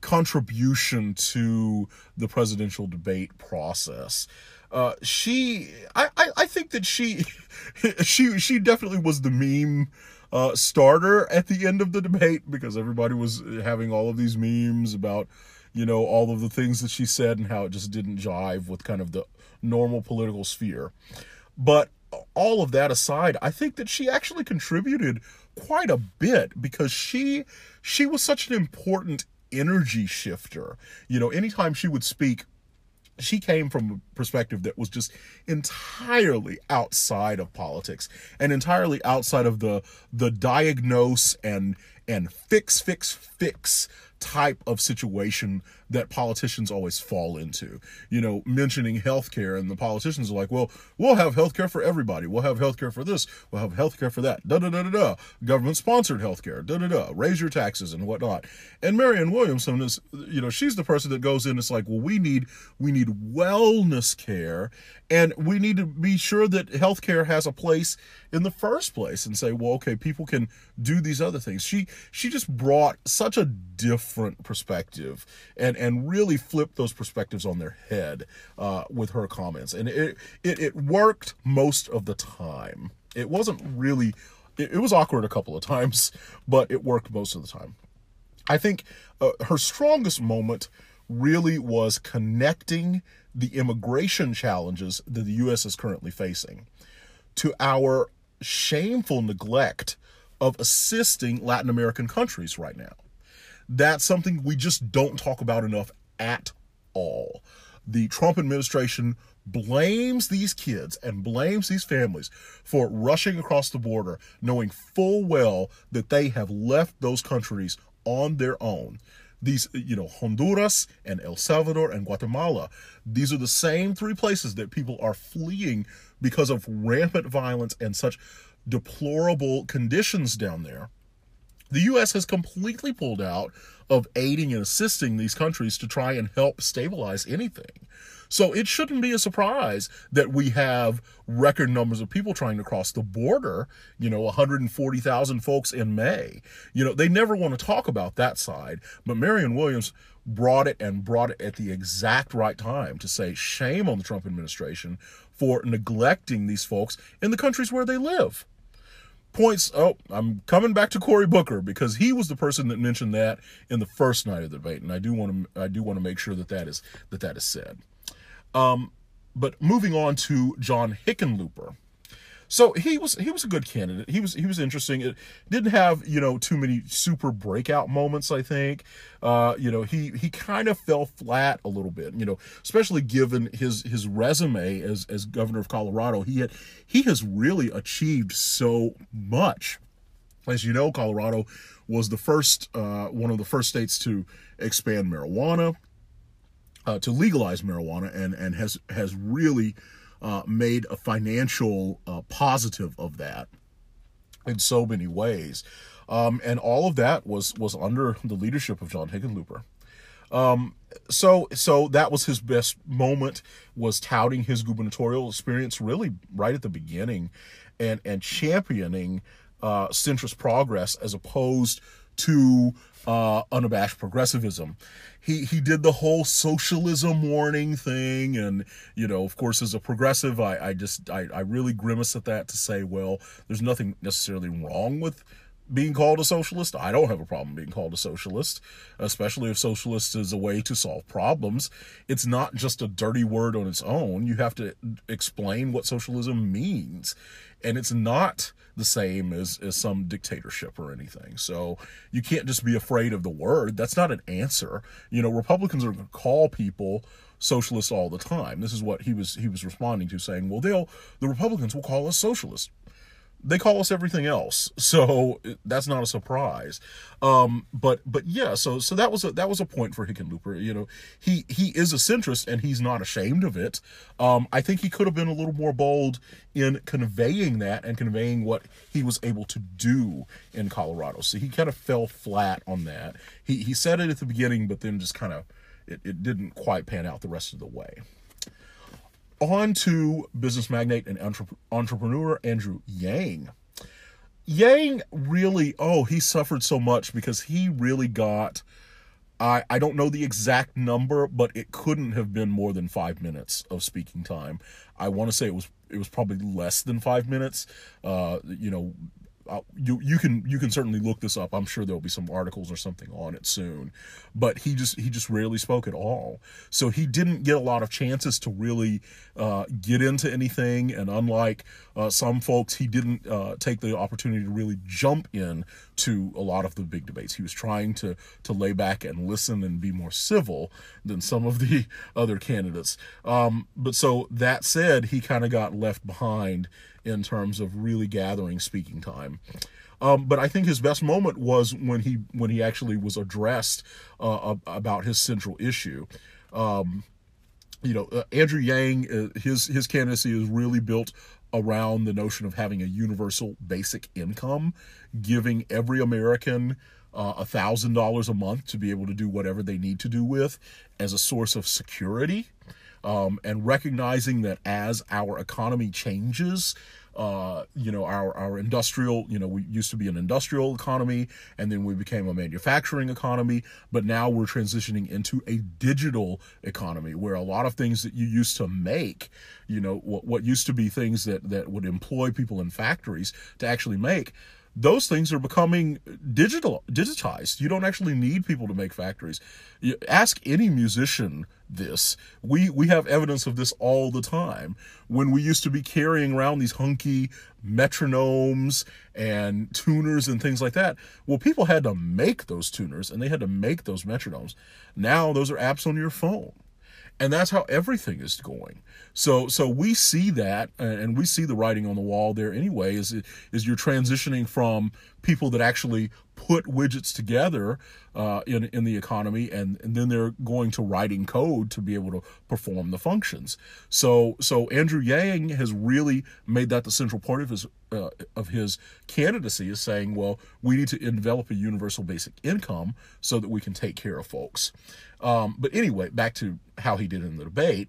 contribution to the presidential debate process. Uh, she, I, I, I think that she, [LAUGHS] she, she definitely was the meme uh, starter at the end of the debate because everybody was having all of these memes about, you know, all of the things that she said and how it just didn't jive with kind of the normal political sphere. But all of that aside, I think that she actually contributed quite a bit because she she was such an important energy shifter. You know, anytime she would speak, she came from a perspective that was just entirely outside of politics and entirely outside of the the diagnose and and fix fix fix type of situation that politicians always fall into. You know, mentioning healthcare, and the politicians are like, well, we'll have healthcare for everybody. We'll have healthcare for this. We'll have healthcare for that. Da da da da da. Government sponsored healthcare. Da da da. Raise your taxes and whatnot. And Marianne Williamson is, you know, she's the person that goes in. It's like, well, we need we need wellness care, and we need to be sure that healthcare has a place in the first place. And say, well, okay, people can do these other things. She she just brought such a different perspective and and really flip those perspectives on their head uh, with her comments. And it, it, it worked most of the time. It wasn't really, it, it was awkward a couple of times, but it worked most of the time. I think uh, her strongest moment really was connecting the immigration challenges that the U.S. is currently facing to our shameful neglect of assisting Latin American countries right now That's something we just don't talk about enough at all. The Trump administration blames these kids and blames these families for rushing across the border, knowing full well that they have left those countries on their own. These, you know, Honduras and El Salvador and Guatemala, these are the same three places that people are fleeing because of rampant violence and such deplorable conditions down there. The U.S. has completely pulled out of aiding and assisting these countries to try and help stabilize anything. So it shouldn't be a surprise that we have record numbers of people trying to cross the border, you know, 140,000 folks in May. You know, they never want to talk about that side, but Marianne Williams brought it and brought it at the exact right time to say shame on the Trump administration for neglecting these folks in the countries where they live points. Oh, I'm coming back to Cory Booker because he was the person that mentioned that in the first night of the debate, and I do want to I do want to make sure that that is that that is said. Um, but moving on to John Hickenlooper. So he was he was a good candidate. He was he was interesting. It didn't have you know too many super breakout moments. I think, uh, you know, he he kind of fell flat a little bit. You know, especially given his his resume as as governor of Colorado. He had he has really achieved so much. As you know, Colorado was the first uh, one of the first states to expand marijuana uh, to legalize marijuana and and has has really uh, made a financial uh, positive of that in so many ways, um, and all of that was was under the leadership of John Hickenlooper. Um, so so that was his best moment was touting his gubernatorial experience really right at the beginning, and and championing uh, centrist progress as opposed to uh, unabashed progressivism. He he did the whole socialism warning thing, and you know, of course, as a progressive, I I just I, I really grimace at that to say, well, there's nothing necessarily wrong with being called a socialist. I don't have a problem being called a socialist, especially if socialist is a way to solve problems. It's not just a dirty word on its own. You have to explain what socialism means. And it's not the same as, as some dictatorship or anything. So you can't just be afraid of the word. That's not an answer. You know, Republicans are going to call people socialists all the time. This is what he was he was responding to, saying, "Well, they'll the Republicans will call us socialists." They call us everything else so that's not a surprise. Um, but but yeah so so that was a that was a point for hickenlooper you know. He he is a centrist and he's not ashamed of it. Um, i think he could have been a little more bold in conveying that and conveying what he was able to do in colorado. So he kind of fell flat on that. He he said it at the beginning but then just kind of it, it didn't quite pan out the rest of the way on to business magnate and entrepreneur Andrew Yang. Yang really, oh, he suffered so much because he really got. I, I don't know the exact number, but it couldn't have been more than five minutes of speaking time. I want to say it was it was probably less than five minutes. Uh, you know, you you can you can certainly look this up. I'm sure there'll be some articles or something on it soon. But he just he just rarely spoke at all, so he didn't get a lot of chances to really uh, get into anything. And unlike uh, some folks, he didn't uh, take the opportunity to really jump in to a lot of the big debates. He was trying to to lay back and listen and be more civil than some of the [LAUGHS] other candidates. Um, but so that said, he kind of got left behind in terms of really gathering speaking time. Um, but I think his best moment was when he when he actually was addressed uh, about his central issue. Um, you know, uh, Andrew Yang, uh, his his candidacy is really built around the notion of having a universal basic income, giving every American uh, a thousand dollars a month to be able to do whatever they need to do with as a source of security um, and recognizing that as our economy changes, uh, you know, our, our industrial, you know, we used to be an industrial economy and then we became a manufacturing economy, but now we're transitioning into a digital economy where a lot of things that you used to make, you know, what, what used to be things that, that would employ people in factories to actually make, those things are becoming digital digitized. You don't actually need people to make factories. You ask any musician this. We we have evidence of this all the time. When we used to be carrying around these hunky metronomes and tuners and things like that. Well, people had to make those tuners and they had to make those metronomes. Now those are apps on your phone and that's how everything is going so so we see that and we see the writing on the wall there anyway is is you're transitioning from people that actually put widgets together uh, in in the economy and, and then they're going to writing code to be able to perform the functions so so Andrew Yang has really made that the central part of his uh, of his candidacy is saying well we need to develop a universal basic income so that we can take care of folks um, but anyway, back to how he did in the debate.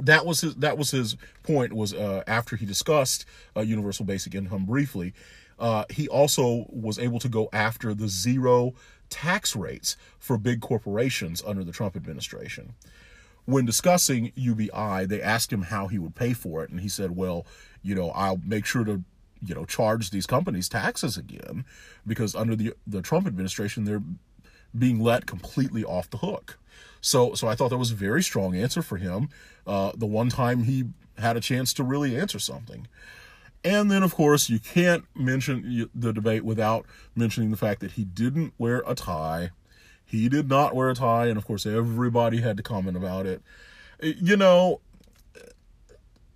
That was his. That was his point. Was uh, after he discussed uh, universal basic income briefly, uh, he also was able to go after the zero tax rates for big corporations under the Trump administration. When discussing UBI, they asked him how he would pay for it, and he said, "Well, you know, I'll make sure to you know charge these companies taxes again because under the the Trump administration they're being let completely off the hook. So, so I thought that was a very strong answer for him. Uh, the one time he had a chance to really answer something. And then, of course, you can't mention the debate without mentioning the fact that he didn't wear a tie. He did not wear a tie, and of course, everybody had to comment about it. You know,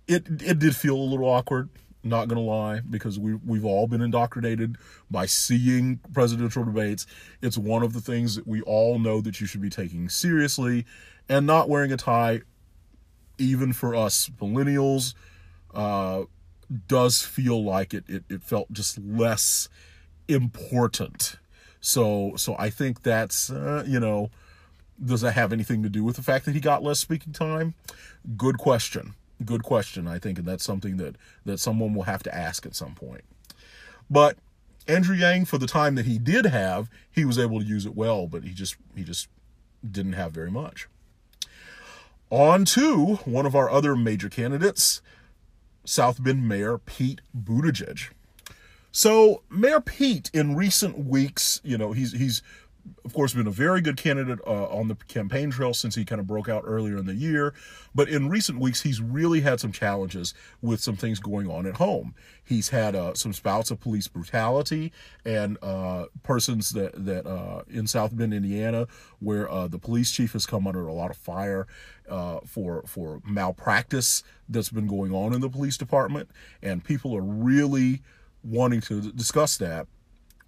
it it did feel a little awkward not gonna lie, because we we've all been indoctrinated by seeing presidential debates. It's one of the things that we all know that you should be taking seriously, and not wearing a tie, even for us millennials, uh, does feel like it, it. It felt just less important. So so I think that's uh, you know, does that have anything to do with the fact that he got less speaking time? Good question good question, I think, and that's something that that someone will have to ask at some point. But Andrew Yang, for the time that he did have, he was able to use it well, but he just he just didn't have very much. On to one of our other major candidates, South Bend Mayor Pete Buttigieg. So Mayor Pete, in recent weeks, you know, he's he's of course, been a very good candidate uh, on the campaign trail since he kind of broke out earlier in the year. But in recent weeks, he's really had some challenges with some things going on at home. He's had uh, some spouts of police brutality and uh, persons that that uh, in South Bend, Indiana, where uh, the police chief has come under a lot of fire uh, for for malpractice that's been going on in the police department, and people are really wanting to discuss that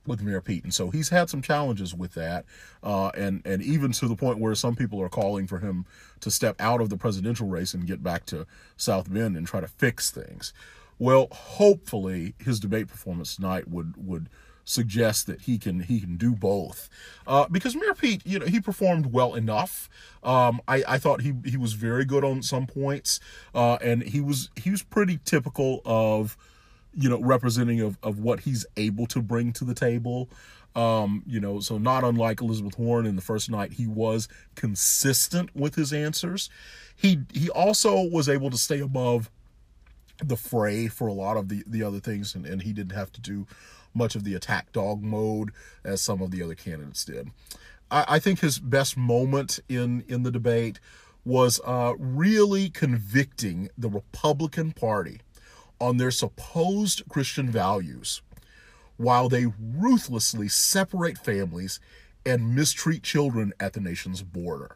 with Mayor Pete, and so he's had some challenges with that, uh, and and even to the point where some people are calling for him to step out of the presidential race and get back to South Bend and try to fix things. Well, hopefully his debate performance tonight would would suggest that he can he can do both, uh, because Mayor Pete, you know, he performed well enough. Um, I I thought he he was very good on some points, uh, and he was he was pretty typical of you know, representing of, of what he's able to bring to the table. Um, you know, so not unlike Elizabeth Warren in the first night, he was consistent with his answers. He he also was able to stay above the fray for a lot of the, the other things, and, and he didn't have to do much of the attack dog mode as some of the other candidates did. I, I think his best moment in in the debate was uh, really convicting the Republican Party on their supposed Christian values while they ruthlessly separate families and mistreat children at the nation's border.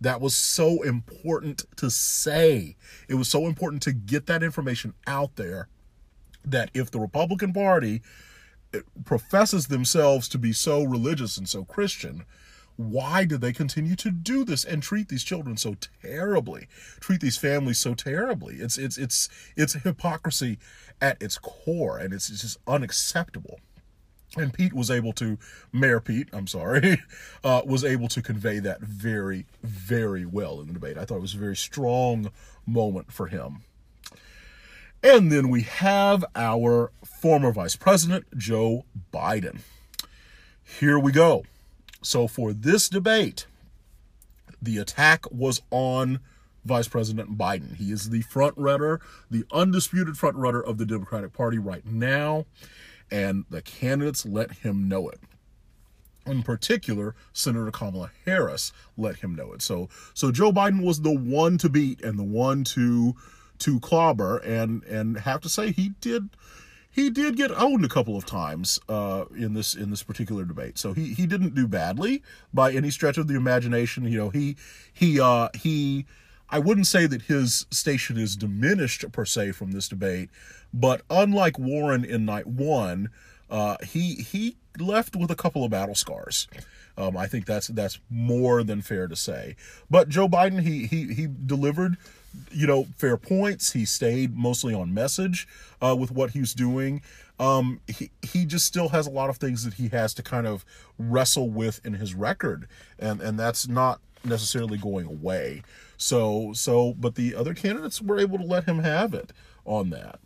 That was so important to say. It was so important to get that information out there that if the Republican Party eh, professes themselves to be so religious and so Christian, why do they continue to do this and treat these children so terribly treat these families so terribly it's it's it's it's hypocrisy at its core and it's, it's just unacceptable and Pete was able to, Mayor Pete, I'm sorry, [LAUGHS] uh, was able to convey that very, very well in the debate. I thought it was a very strong moment for him. And then we have our former Vice President, Joe Biden. Here we go. So for this debate, the attack was on Vice President Biden. He is the front runner, the undisputed front runner of the Democratic Party right now. and the candidates let him know it in particular, Senator Kamala Harris let him know it. So, so Joe Biden was the one to beat and the one to to clobber, and and have to say he did he did get owned a couple of times uh, in this in this particular debate. So he he didn't do badly by any stretch of the imagination. You know, he he uh, he. I wouldn't say that his station is diminished per se from this debate, but unlike Warren in night one, uh, he he left with a couple of battle scars. Um, I think that's that's more than fair to say. But Joe Biden, he he he delivered, you know, fair points. He stayed mostly on message uh, with what he was doing. Um, he he just still has a lot of things that he has to kind of wrestle with in his record, and and that's not necessarily going away. So so, but the other candidates were able to let him have it on that.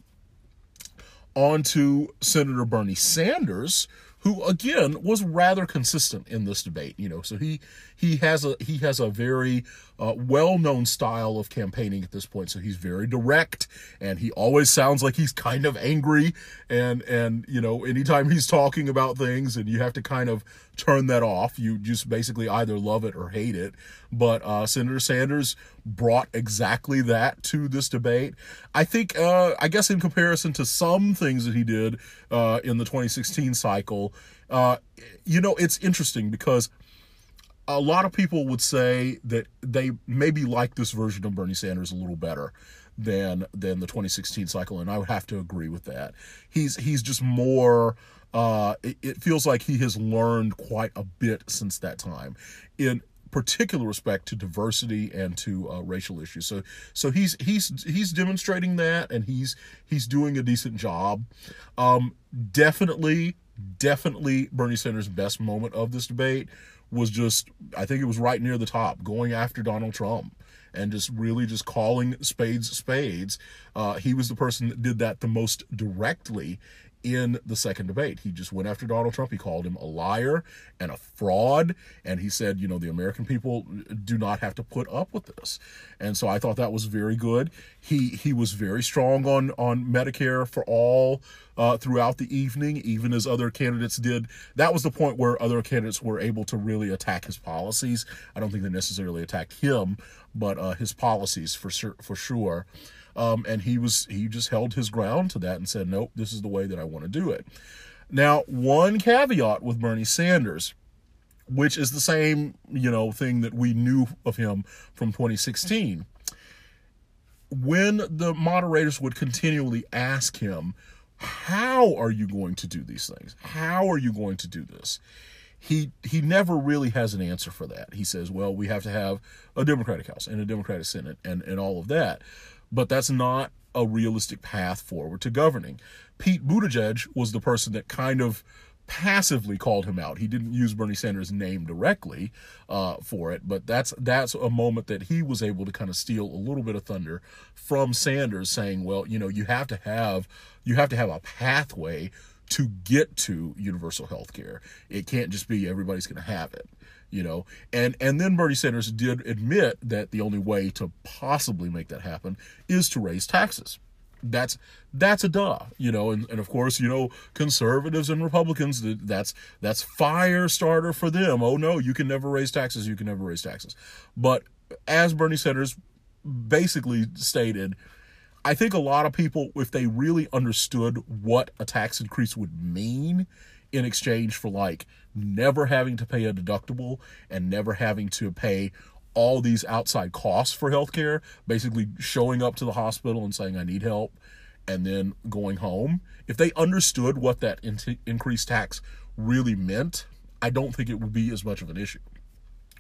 On to Senator Bernie Sanders, who again was rather consistent in this debate you know so he he has a he has a very uh, well-known style of campaigning at this point. So he's very direct and he always sounds like he's kind of angry. And and you know anytime he's talking about things and you have to kind of turn that off you just basically either love it or hate it. But uh, senator sanders brought exactly that to this debate. I think uh, i guess in comparison to some things that he did uh, in the 2016 cycle uh, you know it's interesting because a lot of people would say that they maybe like this version of Bernie Sanders a little better than than the 2016 cycle, and I would have to agree with that. He's he's just more. Uh, it, it feels like he has learned quite a bit since that time, in particular respect to diversity and to uh, racial issues. So so he's he's he's demonstrating that, and he's he's doing a decent job. Um, definitely, definitely Bernie Sanders' best moment of this debate was just I think it was right near the top, going after Donald Trump and just really just calling spades spades. Uh, he was the person that did that the most directly in the second debate. He just went after Donald Trump. He called him a liar and a fraud. And he said, you know, the American people do not have to put up with this. And so I thought that was very good. He he was very strong on on Medicare for all uh, throughout the evening, even as other candidates did. That was the point where other candidates were able to really attack his policies. I don't think they necessarily attacked him, but uh, his policies for sure for sure. Um, and he was he just held his ground to that and said, nope, this is the way that I want to do it. Now, one caveat with Bernie Sanders, which is the same you know thing that we knew of him from 2016. When the moderators would continually ask him, how are you going to do these things? How are you going to do this? He he never really has an answer for that. He says, well, we have to have a Democratic House and a Democratic Senate and, and all of that but that's not a realistic path forward to governing. Pete Buttigieg was the person that kind of passively called him out. He didn't use Bernie Sanders' name directly uh, for it, but that's that's a moment that he was able to kind of steal a little bit of thunder from Sanders, saying, "Well, you know, you have to have you have to have a pathway to get to universal health care. It can't just be everybody's going to have it." You know? And and then bernie sanders did admit that the only way to possibly make that happen is to raise taxes. That's that's a duh you know? And, and of course you know conservatives and republicans that's that's fire starter for them. Oh no you can never raise taxes you can never raise taxes. But as bernie sanders basically stated i think a lot of people if they really understood what a tax increase would mean in exchange for like never having to pay a deductible and never having to pay all these outside costs for healthcare, basically showing up to the hospital and saying, I need help, and then going home. If they understood what that in- increased tax really meant, I don't think it would be as much of an issue.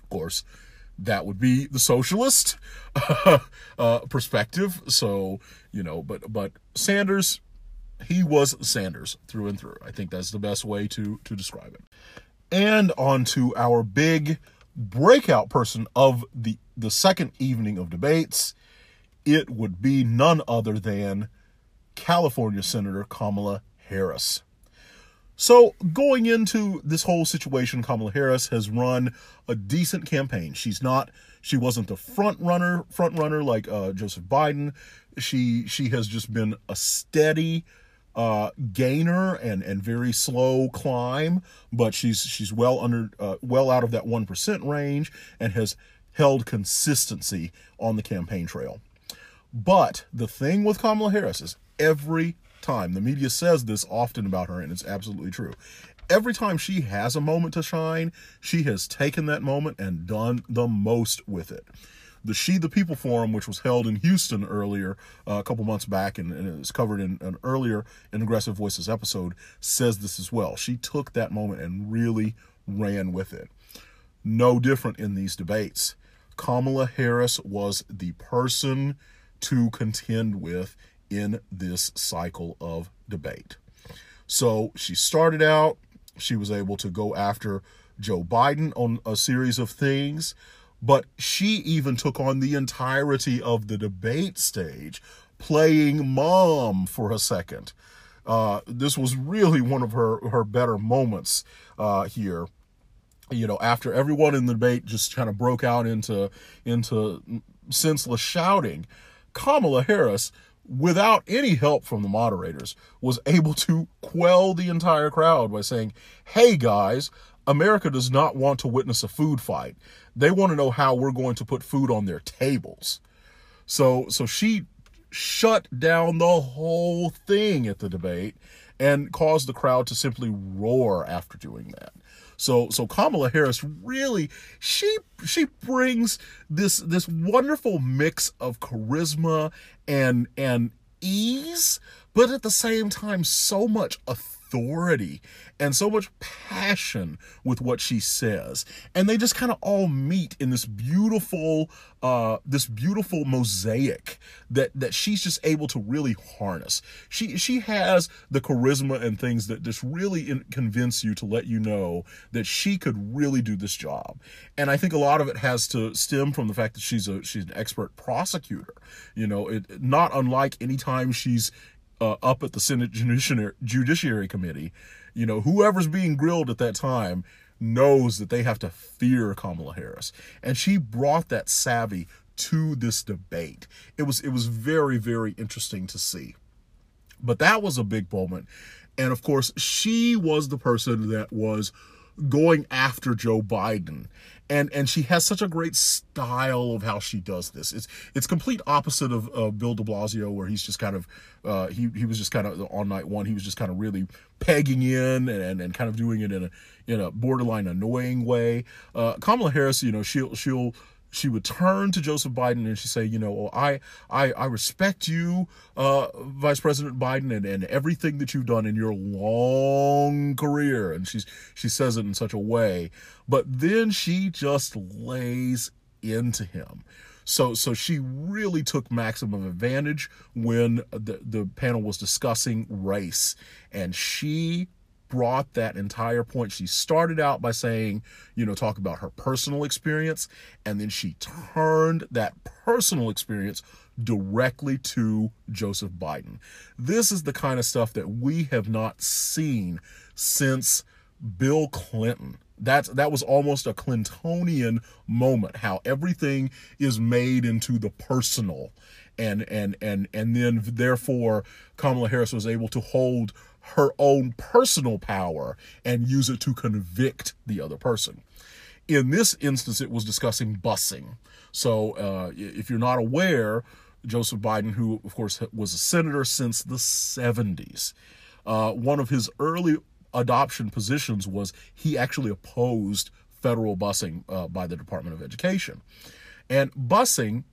Of course, that would be the socialist [LAUGHS] uh, perspective. So, you know, but but Sanders he was Sanders through and through. I think that's the best way to to describe it. And on to our big breakout person of the the second evening of debates. It would be none other than California Senator Kamala Harris. So, going into this whole situation, Kamala Harris has run a decent campaign. She's not she wasn't the front runner front runner like uh, Joseph Biden. She she has just been a steady uh, gainer and and very slow climb, but she's she's well under uh, well out of that one percent range and has held consistency on the campaign trail. But the thing with Kamala Harris is every time the media says this often about her, and it's absolutely true. Every time she has a moment to shine, she has taken that moment and done the most with it the She the People Forum, which was held in Houston earlier, uh, a couple months back, and, and it was covered in an earlier Ingressive Voices episode, says this as well. She took that moment and really ran with it. No different in these debates. Kamala Harris was the person to contend with in this cycle of debate. So she started out, she was able to go after Joe Biden on a series of things but she even took on the entirety of the debate stage, playing mom for a second. Uh, this was really one of her her better moments uh, here. You know, after everyone in the debate just kind of broke out into into senseless shouting, Kamala Harris, without any help from the moderators, was able to quell the entire crowd by saying, "Hey guys, America does not want to witness a food fight. They want to know how we're going to put food on their tables. So so she shut down the whole thing at the debate and caused the crowd to simply roar after doing that. So so Kamala Harris really she she brings this this wonderful mix of charisma and and ease, but at the same time so much authority authority and so much passion with what she says. And they just kind of all meet in this beautiful uh this beautiful mosaic that that she's just able to really harness. She she has the charisma and things that just really in, convince you to let you know that she could really do this job. And i think a lot of it has to stem from the fact that she's a she's an expert prosecutor. You know it not unlike anytime she's uh, up at the Senate Judiciary, Judiciary Committee, you know, whoever's being grilled at that time knows that they have to fear Kamala Harris. And she brought that savvy to this debate. It was it was very very interesting to see. But that was a big moment. And of course, she was the person that was going after Joe Biden and and she has such a great style of how she does this. It's it's complete opposite of uh, Bill De Blasio, where he's just kind of uh, he he was just kind of on night one. He was just kind of really pegging in and and kind of doing it in a in a borderline annoying way. Uh, Kamala Harris, you know, she'll she'll she would turn to Joseph Biden and she'd say, you know, well, I, I, I respect you, uh, Vice President Biden, and, and everything that you've done in your long career. And she's she says it in such a way, but then she just lays into him. So so she really took maximum advantage when the the panel was discussing race, and she brought that entire point. She started out by saying, you know, talk about her personal experience, and then she turned that personal experience directly to Joseph Biden. This is the kind of stuff that we have not seen since Bill Clinton. That's that was almost a Clintonian moment. How everything is made into the personal, and and and and then therefore Kamala Harris was able to hold her own personal power and use it to convict the other person. In this instance, it was discussing busing. So, uh, if you're not aware, Joseph Biden, who of course was a senator since the 70s, uh, one of his early adoption positions was he actually opposed federal busing uh, by the Department of Education. And busing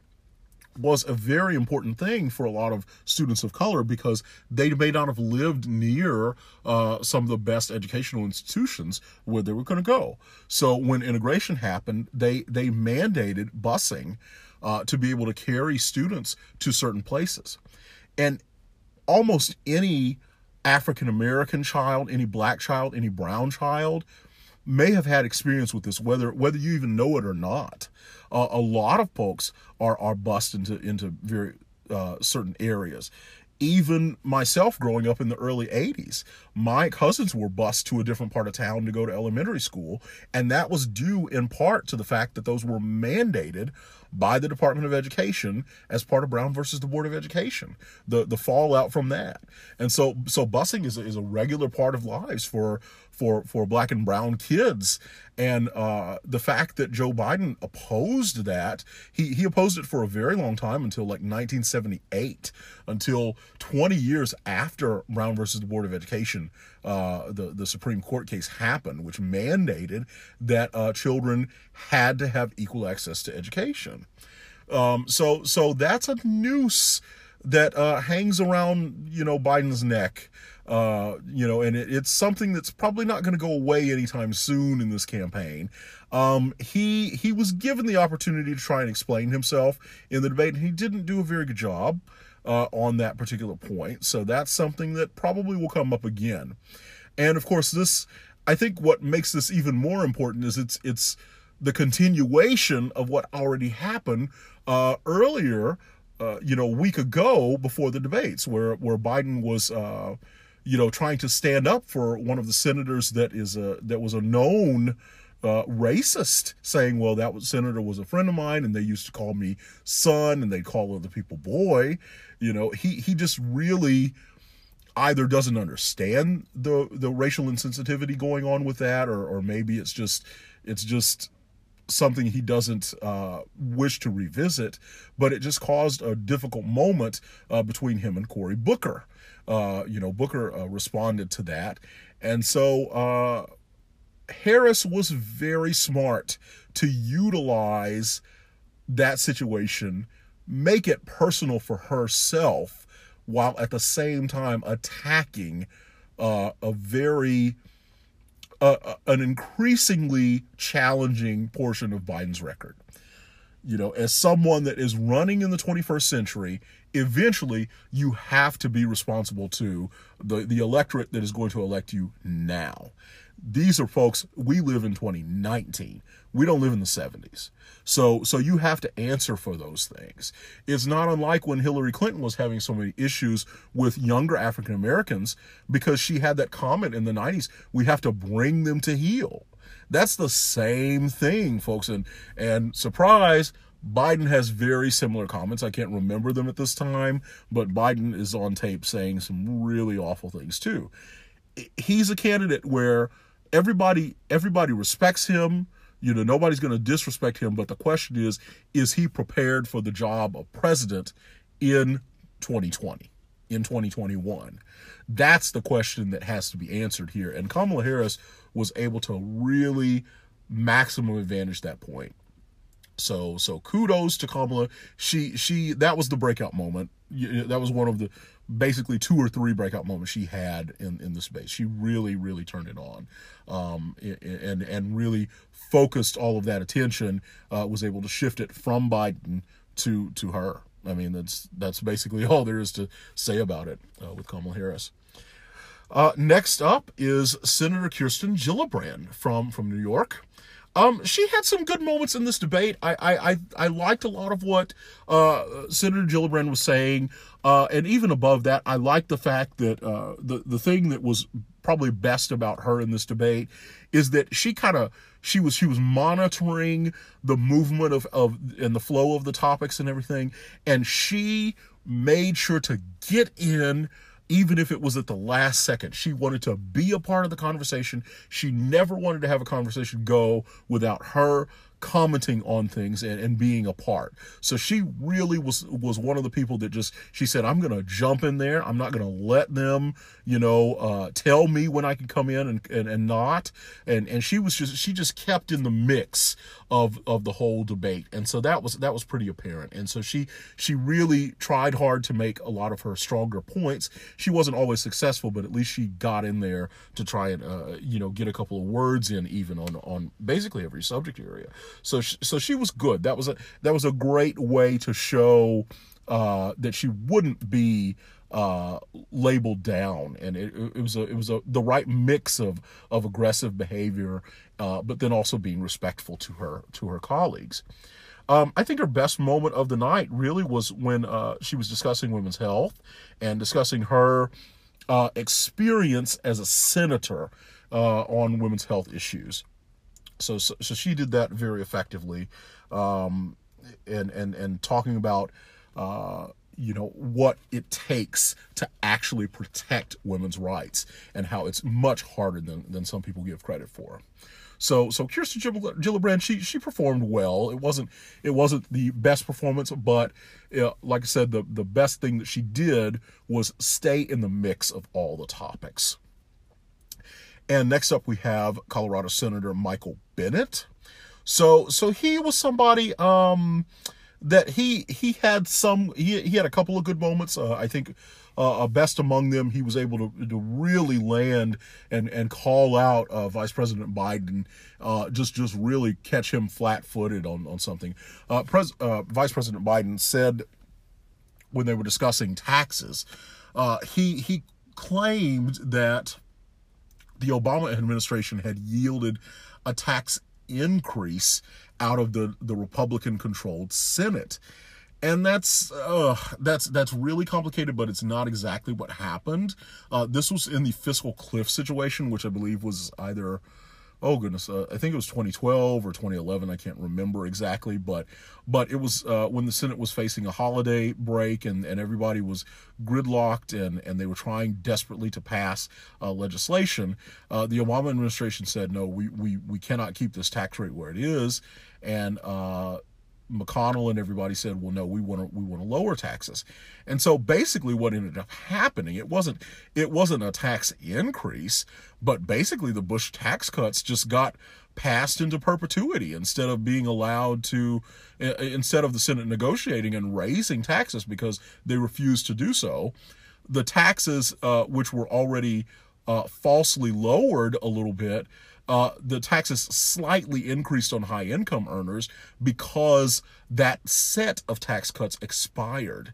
was a very important thing for a lot of students of color because they may not have lived near uh, some of the best educational institutions where they were going to go. So when integration happened, they they mandated busing uh, to be able to carry students to certain places, and almost any African American child, any black child, any brown child may have had experience with this, whether whether you even know it or not. Uh, a lot of folks are are bused into into very uh, certain areas. even myself growing up in the early 80s my cousins were bused to a different part of town to go to elementary school and that was due in part to the fact that those were mandated by the Department of Education as part of Brown versus the Board of Education. The the fallout from that, and so so busing is a, is a regular part of lives for for for black and brown kids, and uh, the fact that Joe Biden opposed that he he opposed it for a very long time until like 1978, until 20 years after Brown versus the Board of Education, uh, the the Supreme Court case happened, which mandated that uh, children had to have equal access to education. Um, so so that's a noose that uh, hangs around you know Biden's neck. Uh, you know, and it, it's something that's probably not going to go away anytime soon in this campaign. Um, he he was given the opportunity to try and explain himself in the debate, and he didn't do a very good job uh, on that particular point. So that's something that probably will come up again. And of course, this I think what makes this even more important is it's it's the continuation of what already happened uh, earlier, uh, you know, a week ago before the debates, where where Biden was, uh, you know, trying to stand up for one of the senators that is a that was a known uh, racist, saying, "Well, that was, senator was a friend of mine, and they used to call me son, and they call other people boy." You know, he he just really either doesn't understand the the racial insensitivity going on with that, or or maybe it's just it's just something he doesn't uh, wish to revisit, but it just caused a difficult moment uh, between him and Cory Booker. Uh, you know, Booker uh, responded to that. And so uh, Harris was very smart to utilize that situation, make it personal for herself, while at the same time attacking uh, a very a, an increasingly challenging portion of Biden's record. You know, as someone that is running in the 21st century, eventually you have to be responsible to the, the electorate that is going to elect you now. These are folks, we live in 2019. We don't live in the 70s. So so you have to answer for those things. It's not unlike when Hillary Clinton was having so many issues with younger African Americans because she had that comment in the 90s, we have to bring them to heel. That's the same thing, folks and and surprise, Biden has very similar comments. I can't remember them at this time, but Biden is on tape saying some really awful things too. He's a candidate where everybody everybody respects him you know, nobody's going to disrespect him, but the question is, is he prepared for the job of president in 2020, in 2021? That's the question that has to be answered here. And Kamala Harris was able to really maximum advantage that point. So so kudos to Kamala. She she that was the breakout moment. That was one of the basically two or three breakout moments she had in in the space. She really really turned it on, um, and and really focused all of that attention. Uh, was able to shift it from Biden to to her. I mean that's that's basically [LAUGHS] all there is to say about it uh, with Kamala Harris. Uh, next up is Senator Kirsten Gillibrand from from New York. Um, she had some good moments in this debate. I I I, I liked a lot of what uh, Senator Gillibrand was saying, uh, and even above that, I liked the fact that uh, the the thing that was probably best about her in this debate is that she kind of she was she was monitoring the movement of of and the flow of the topics and everything, and she made sure to get in even if it was at the last second. She wanted to be a part of the conversation. She never wanted to have a conversation go without her commenting on things and, and being a part. So she really was was one of the people that just she said, I'm gonna jump in there. I'm not gonna let them, you know, uh, tell me when I can come in and, and, and not. And and she was just she just kept in the mix of of the whole debate. And so that was that was pretty apparent. And so she she really tried hard to make a lot of her stronger points. She wasn't always successful, but at least she got in there to try and uh, you know get a couple of words in even on on basically every subject area. So she, so she was good. That was a that was a great way to show uh, that she wouldn't be uh, labeled down, and it, it, was a it was a the right mix of of aggressive behavior, uh, but then also being respectful to her to her colleagues. Um, I think her best moment of the night really was when uh, she was discussing women's health and discussing her uh, experience as a senator uh, on women's health issues. So, so, so, she did that very effectively, um, and and and talking about uh, you know what it takes to actually protect women's rights and how it's much harder than than some people give credit for. So so Kirsten Gillibrand she she performed well. It wasn't it wasn't the best performance, but uh, like I said, the the best thing that she did was stay in the mix of all the topics. And next up we have Colorado Senator Michael Bennet. So so he was somebody um that he he had some he he had a couple of good moments. Uh, I think uh, best among them, he was able to to really land and and call out uh, Vice President Biden, uh, just just really catch him flat footed on on something. Uh, Pres, uh, Vice President Biden said when they were discussing taxes, he he claimed that the Obama administration had yielded a tax increase out of the, the Republican controlled Senate. And that's uh, that's that's really complicated, but it's not exactly what happened. Uh, this was in the fiscal cliff situation, which I believe was either oh goodness, uh, I think it was 2012 or 2011. I can't remember exactly, but but it was uh, when the Senate was facing a holiday break and, and everybody was gridlocked and, and they were trying desperately to pass uh, legislation. Uh, the Obama administration said, no, we, we, we cannot keep this tax rate where it is. And uh, McConnell and everybody said, "Well, no, we want to we want to lower taxes," and so basically, what ended up happening it wasn't it wasn't a tax increase, but basically the Bush tax cuts just got passed into perpetuity instead of being allowed to instead of the Senate negotiating and raising taxes because they refused to do so, the taxes uh, which were already uh, falsely lowered a little bit uh, the taxes slightly increased on high income earners because that set of tax cuts expired.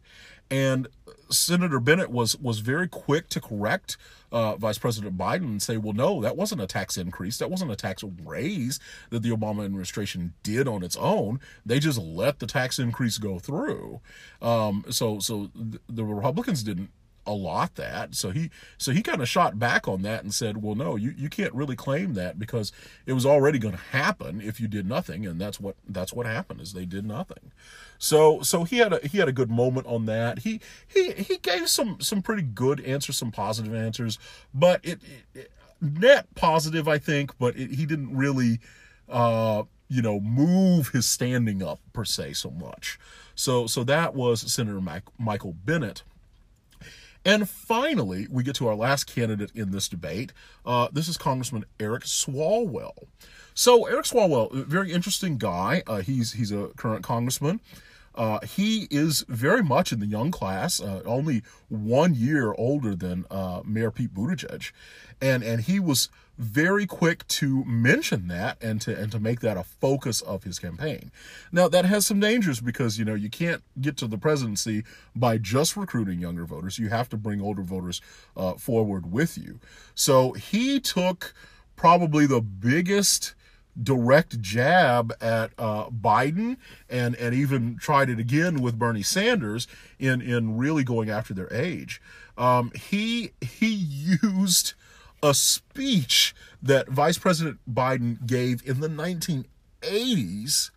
And Senator Bennet was was very quick to correct uh, Vice President Biden and say, "Well, no, that wasn't a tax increase. That wasn't a tax raise that the Obama administration did on its own. They just let the tax increase go through. Um, so, so the Republicans didn't a lot that. So he so he kind of shot back on that and said, "Well, no, you you can't really claim that because it was already going to happen if you did nothing." And that's what that's what happened is they did nothing. So so he had a he had a good moment on that. He he he gave some some pretty good answers, some positive answers, but it, it net positive I think, but it, he didn't really uh you know move his standing up per se so much. So so that was Senator Michael Bennet. And finally, we get to our last candidate in this debate. Uh, this is Congressman Eric Swalwell. So Eric Swalwell, very interesting guy. Uh, he's he's a current congressman. Uh, he is very much in the young class, uh, only one year older than uh, Mayor Pete Buttigieg, and and he was very quick to mention that and to and to make that a focus of his campaign. Now that has some dangers because you know you can't get to the presidency by just recruiting younger voters. You have to bring older voters uh, forward with you. So he took probably the biggest direct jab at uh, Biden and and even tried it again with Bernie Sanders in in really going after their age. Um, he he used a speech that Vice President Biden gave in the 1980s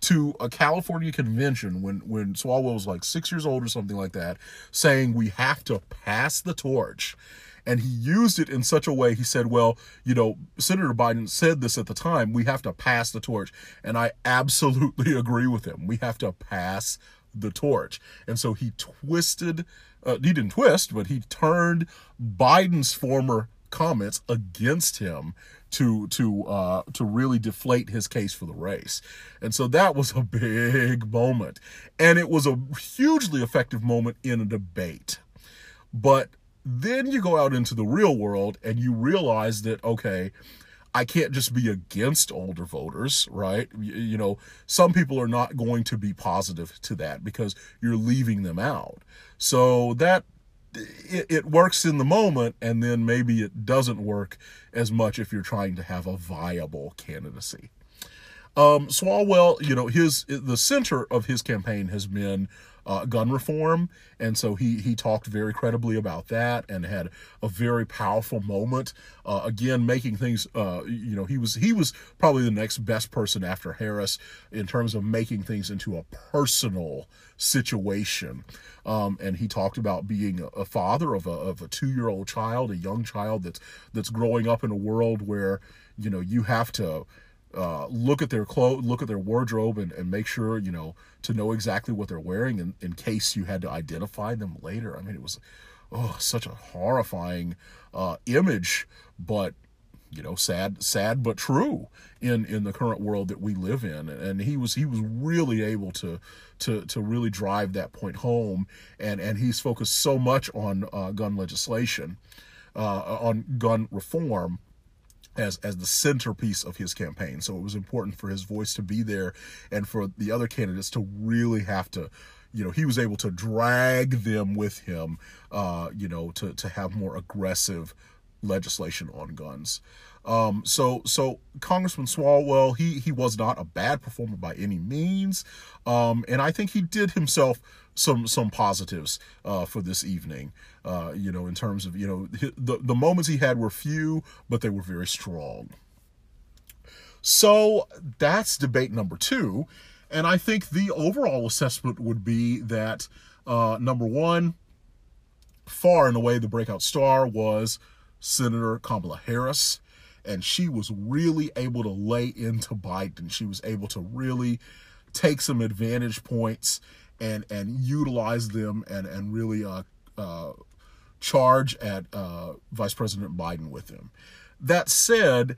to a California convention when when Swalwell was like six years old or something like that, saying we have to pass the torch. And he used it in such a way, he said, Well, you know, Senator Biden said this at the time, we have to pass the torch. And I absolutely [LAUGHS] agree with him. We have to pass the torch. And so he twisted, uh, he didn't twist, but he turned Biden's former comments against him to to uh, to really deflate his case for the race. And so that was [LAUGHS] a big moment, and it was a hugely effective moment in a debate. But then you go out into the real world and you realize that okay. I can't just be against older voters, right? You, you know, some people are not going to be positive to that because you're leaving them out. So that it, it works in the moment and then maybe it doesn't work as much if you're trying to have a viable candidacy. Um, Swalwell, you know, his the center of his campaign has been uh, gun reform, and so he he talked very credibly about that and had a very powerful moment. Uh, again, making things, uh, you know, he was he was probably the next best person after Harris in terms of making things into a personal situation. Um, and he talked about being a, a father of a of a two year old child, a young child that's that's growing up in a world where you know you have to uh, look at their clothes, look at their wardrobe, and, and make sure you know to know exactly what they're wearing in, in case you had to identify them later. I mean, it was oh such a horrifying uh, image, but you know, sad, sad but true in in the current world that we live in. And he was he was really able to to to really drive that point home. And and he's focused so much on uh, gun legislation, uh, on gun reform as as the centerpiece of his campaign. So it was important for his voice to be there and for the other candidates to really have to you know he was able to drag them with him uh you know to to have more aggressive legislation on guns um, so so Congressman Swalwell, he he was not a bad performer by any means, um, and I think he did himself some some positives uh, for this evening. Uh, you know, in terms of you know the the moments he had were few, but they were very strong. So that's debate number two, and I think the overall assessment would be that uh, number one, far and away the breakout star was Senator Kamala Harris and she was really able to lay into Biden. She was able to really take some advantage points and and utilize them and and really uh, uh, charge at uh, Vice President Biden with them. That said,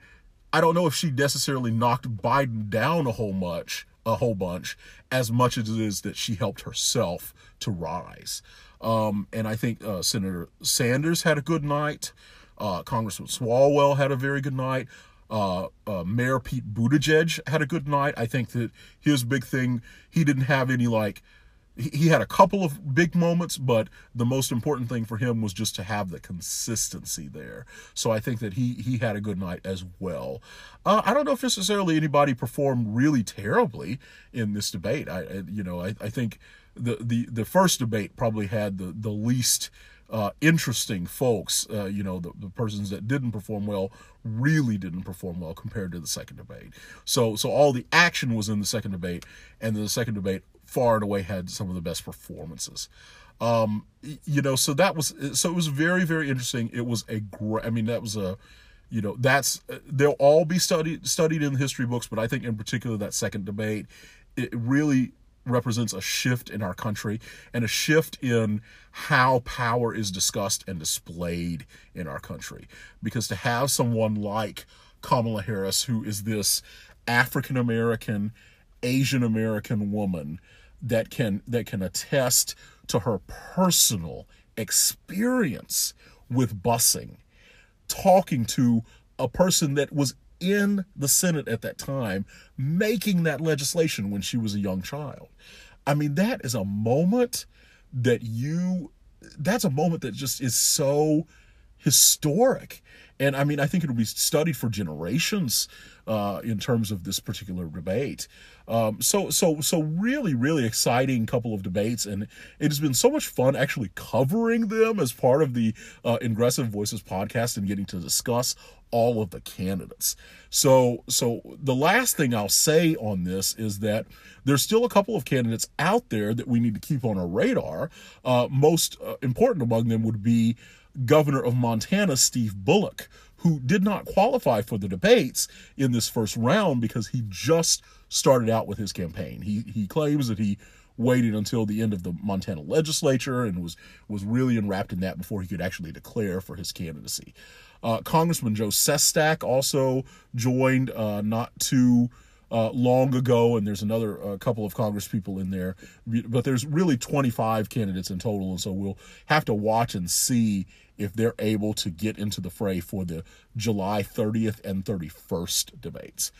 I don't know if she necessarily knocked Biden down a whole much a whole bunch as much as it is that she helped herself to rise. Um, and I think uh, Senator Sanders had a good night. Uh, Congressman Swalwell had a very good night. Uh, uh, Mayor Pete Buttigieg had a good night. I think that his big thing, he didn't have any like, he, had a couple of big moments, but the most important thing for him was just to have the consistency there. So I think that he he had a good night as well. Uh, I don't know if necessarily anybody performed really terribly in this debate. I, I you know I, I think the the the first debate probably had the the least uh, interesting folks. Uh, you know, the, the persons that didn't perform well really didn't perform well compared to the second debate. So, so all the action was in the second debate, and the second debate far and away had some of the best performances. Um, you know, so that was so it was very very interesting. It was a great. I mean, that was a you know that's they'll all be studied studied in the history books but i think in particular that second debate it really represents a shift in our country and a shift in how power is discussed and displayed in our country. Because to have someone like Kamala Harris, who is this African American, Asian American woman that can that can attest to her personal experience with busing, talking to a person that was in the Senate at that time making that legislation when she was a young child. I mean, that is a moment that you, that's a moment that just is so historic. And I mean, I think it'll be studied for generations uh, in terms of this particular debate. Um, so, so, so really, really exciting couple of debates, and it has been so much fun actually covering them as part of the uh, Ingressive Voices podcast and getting to discuss all of the candidates. So, so the last thing I'll say on this is that there's still a couple of candidates out there that we need to keep on our radar. Uh, most uh, important among them would be Governor of Montana, Steve Bullock, who did not qualify for the debates in this first round because he just started out with his campaign. He he claims that he waited until the end of the Montana legislature and was was really enwrapped in that before he could actually declare for his candidacy. Uh, Congressman Joe Sestak also joined uh, not too uh, long ago, and there's another uh, couple of Congress people in there, but there's really 25 candidates in total, and so we'll have to watch and see if they're able to get into the fray for the July 30th and 31st debates.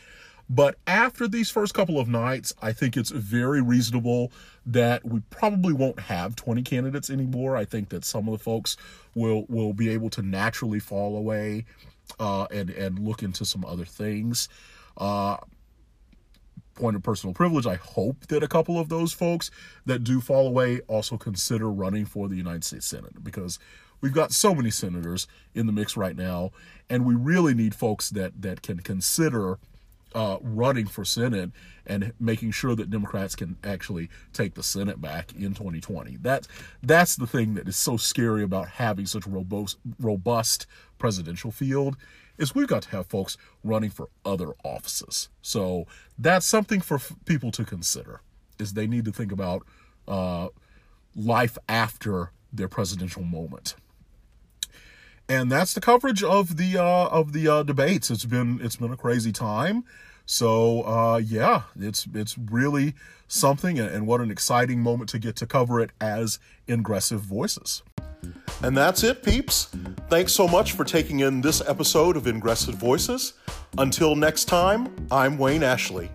But after these first couple of nights, I think it's very reasonable that we probably won't have 20 candidates anymore. I think that some of the folks will will be able to naturally fall away uh, and and look into some other things. Uh, point of personal privilege, I hope that a couple of those folks that do fall away also consider running for the United States Senate because we've got so many senators in the mix right now, and we really need folks that that can consider uh, running for Senate and making sure that Democrats can actually take the Senate back in 2020. That's that's the thing that is so scary about having such a robust robust presidential field is we've got to have folks running for other offices. So that's something for f- people to consider. Is they need to think about uh, life after their presidential moment and that's the coverage of the uh, of the uh, debates. It's been it's been a crazy time. So uh, yeah, it's it's really something, and what an exciting moment to get to cover it as Ingressive Voices. And that's it, peeps. Thanks so much for taking in this episode of Ingressive Voices. Until next time, I'm Wayne Ashley.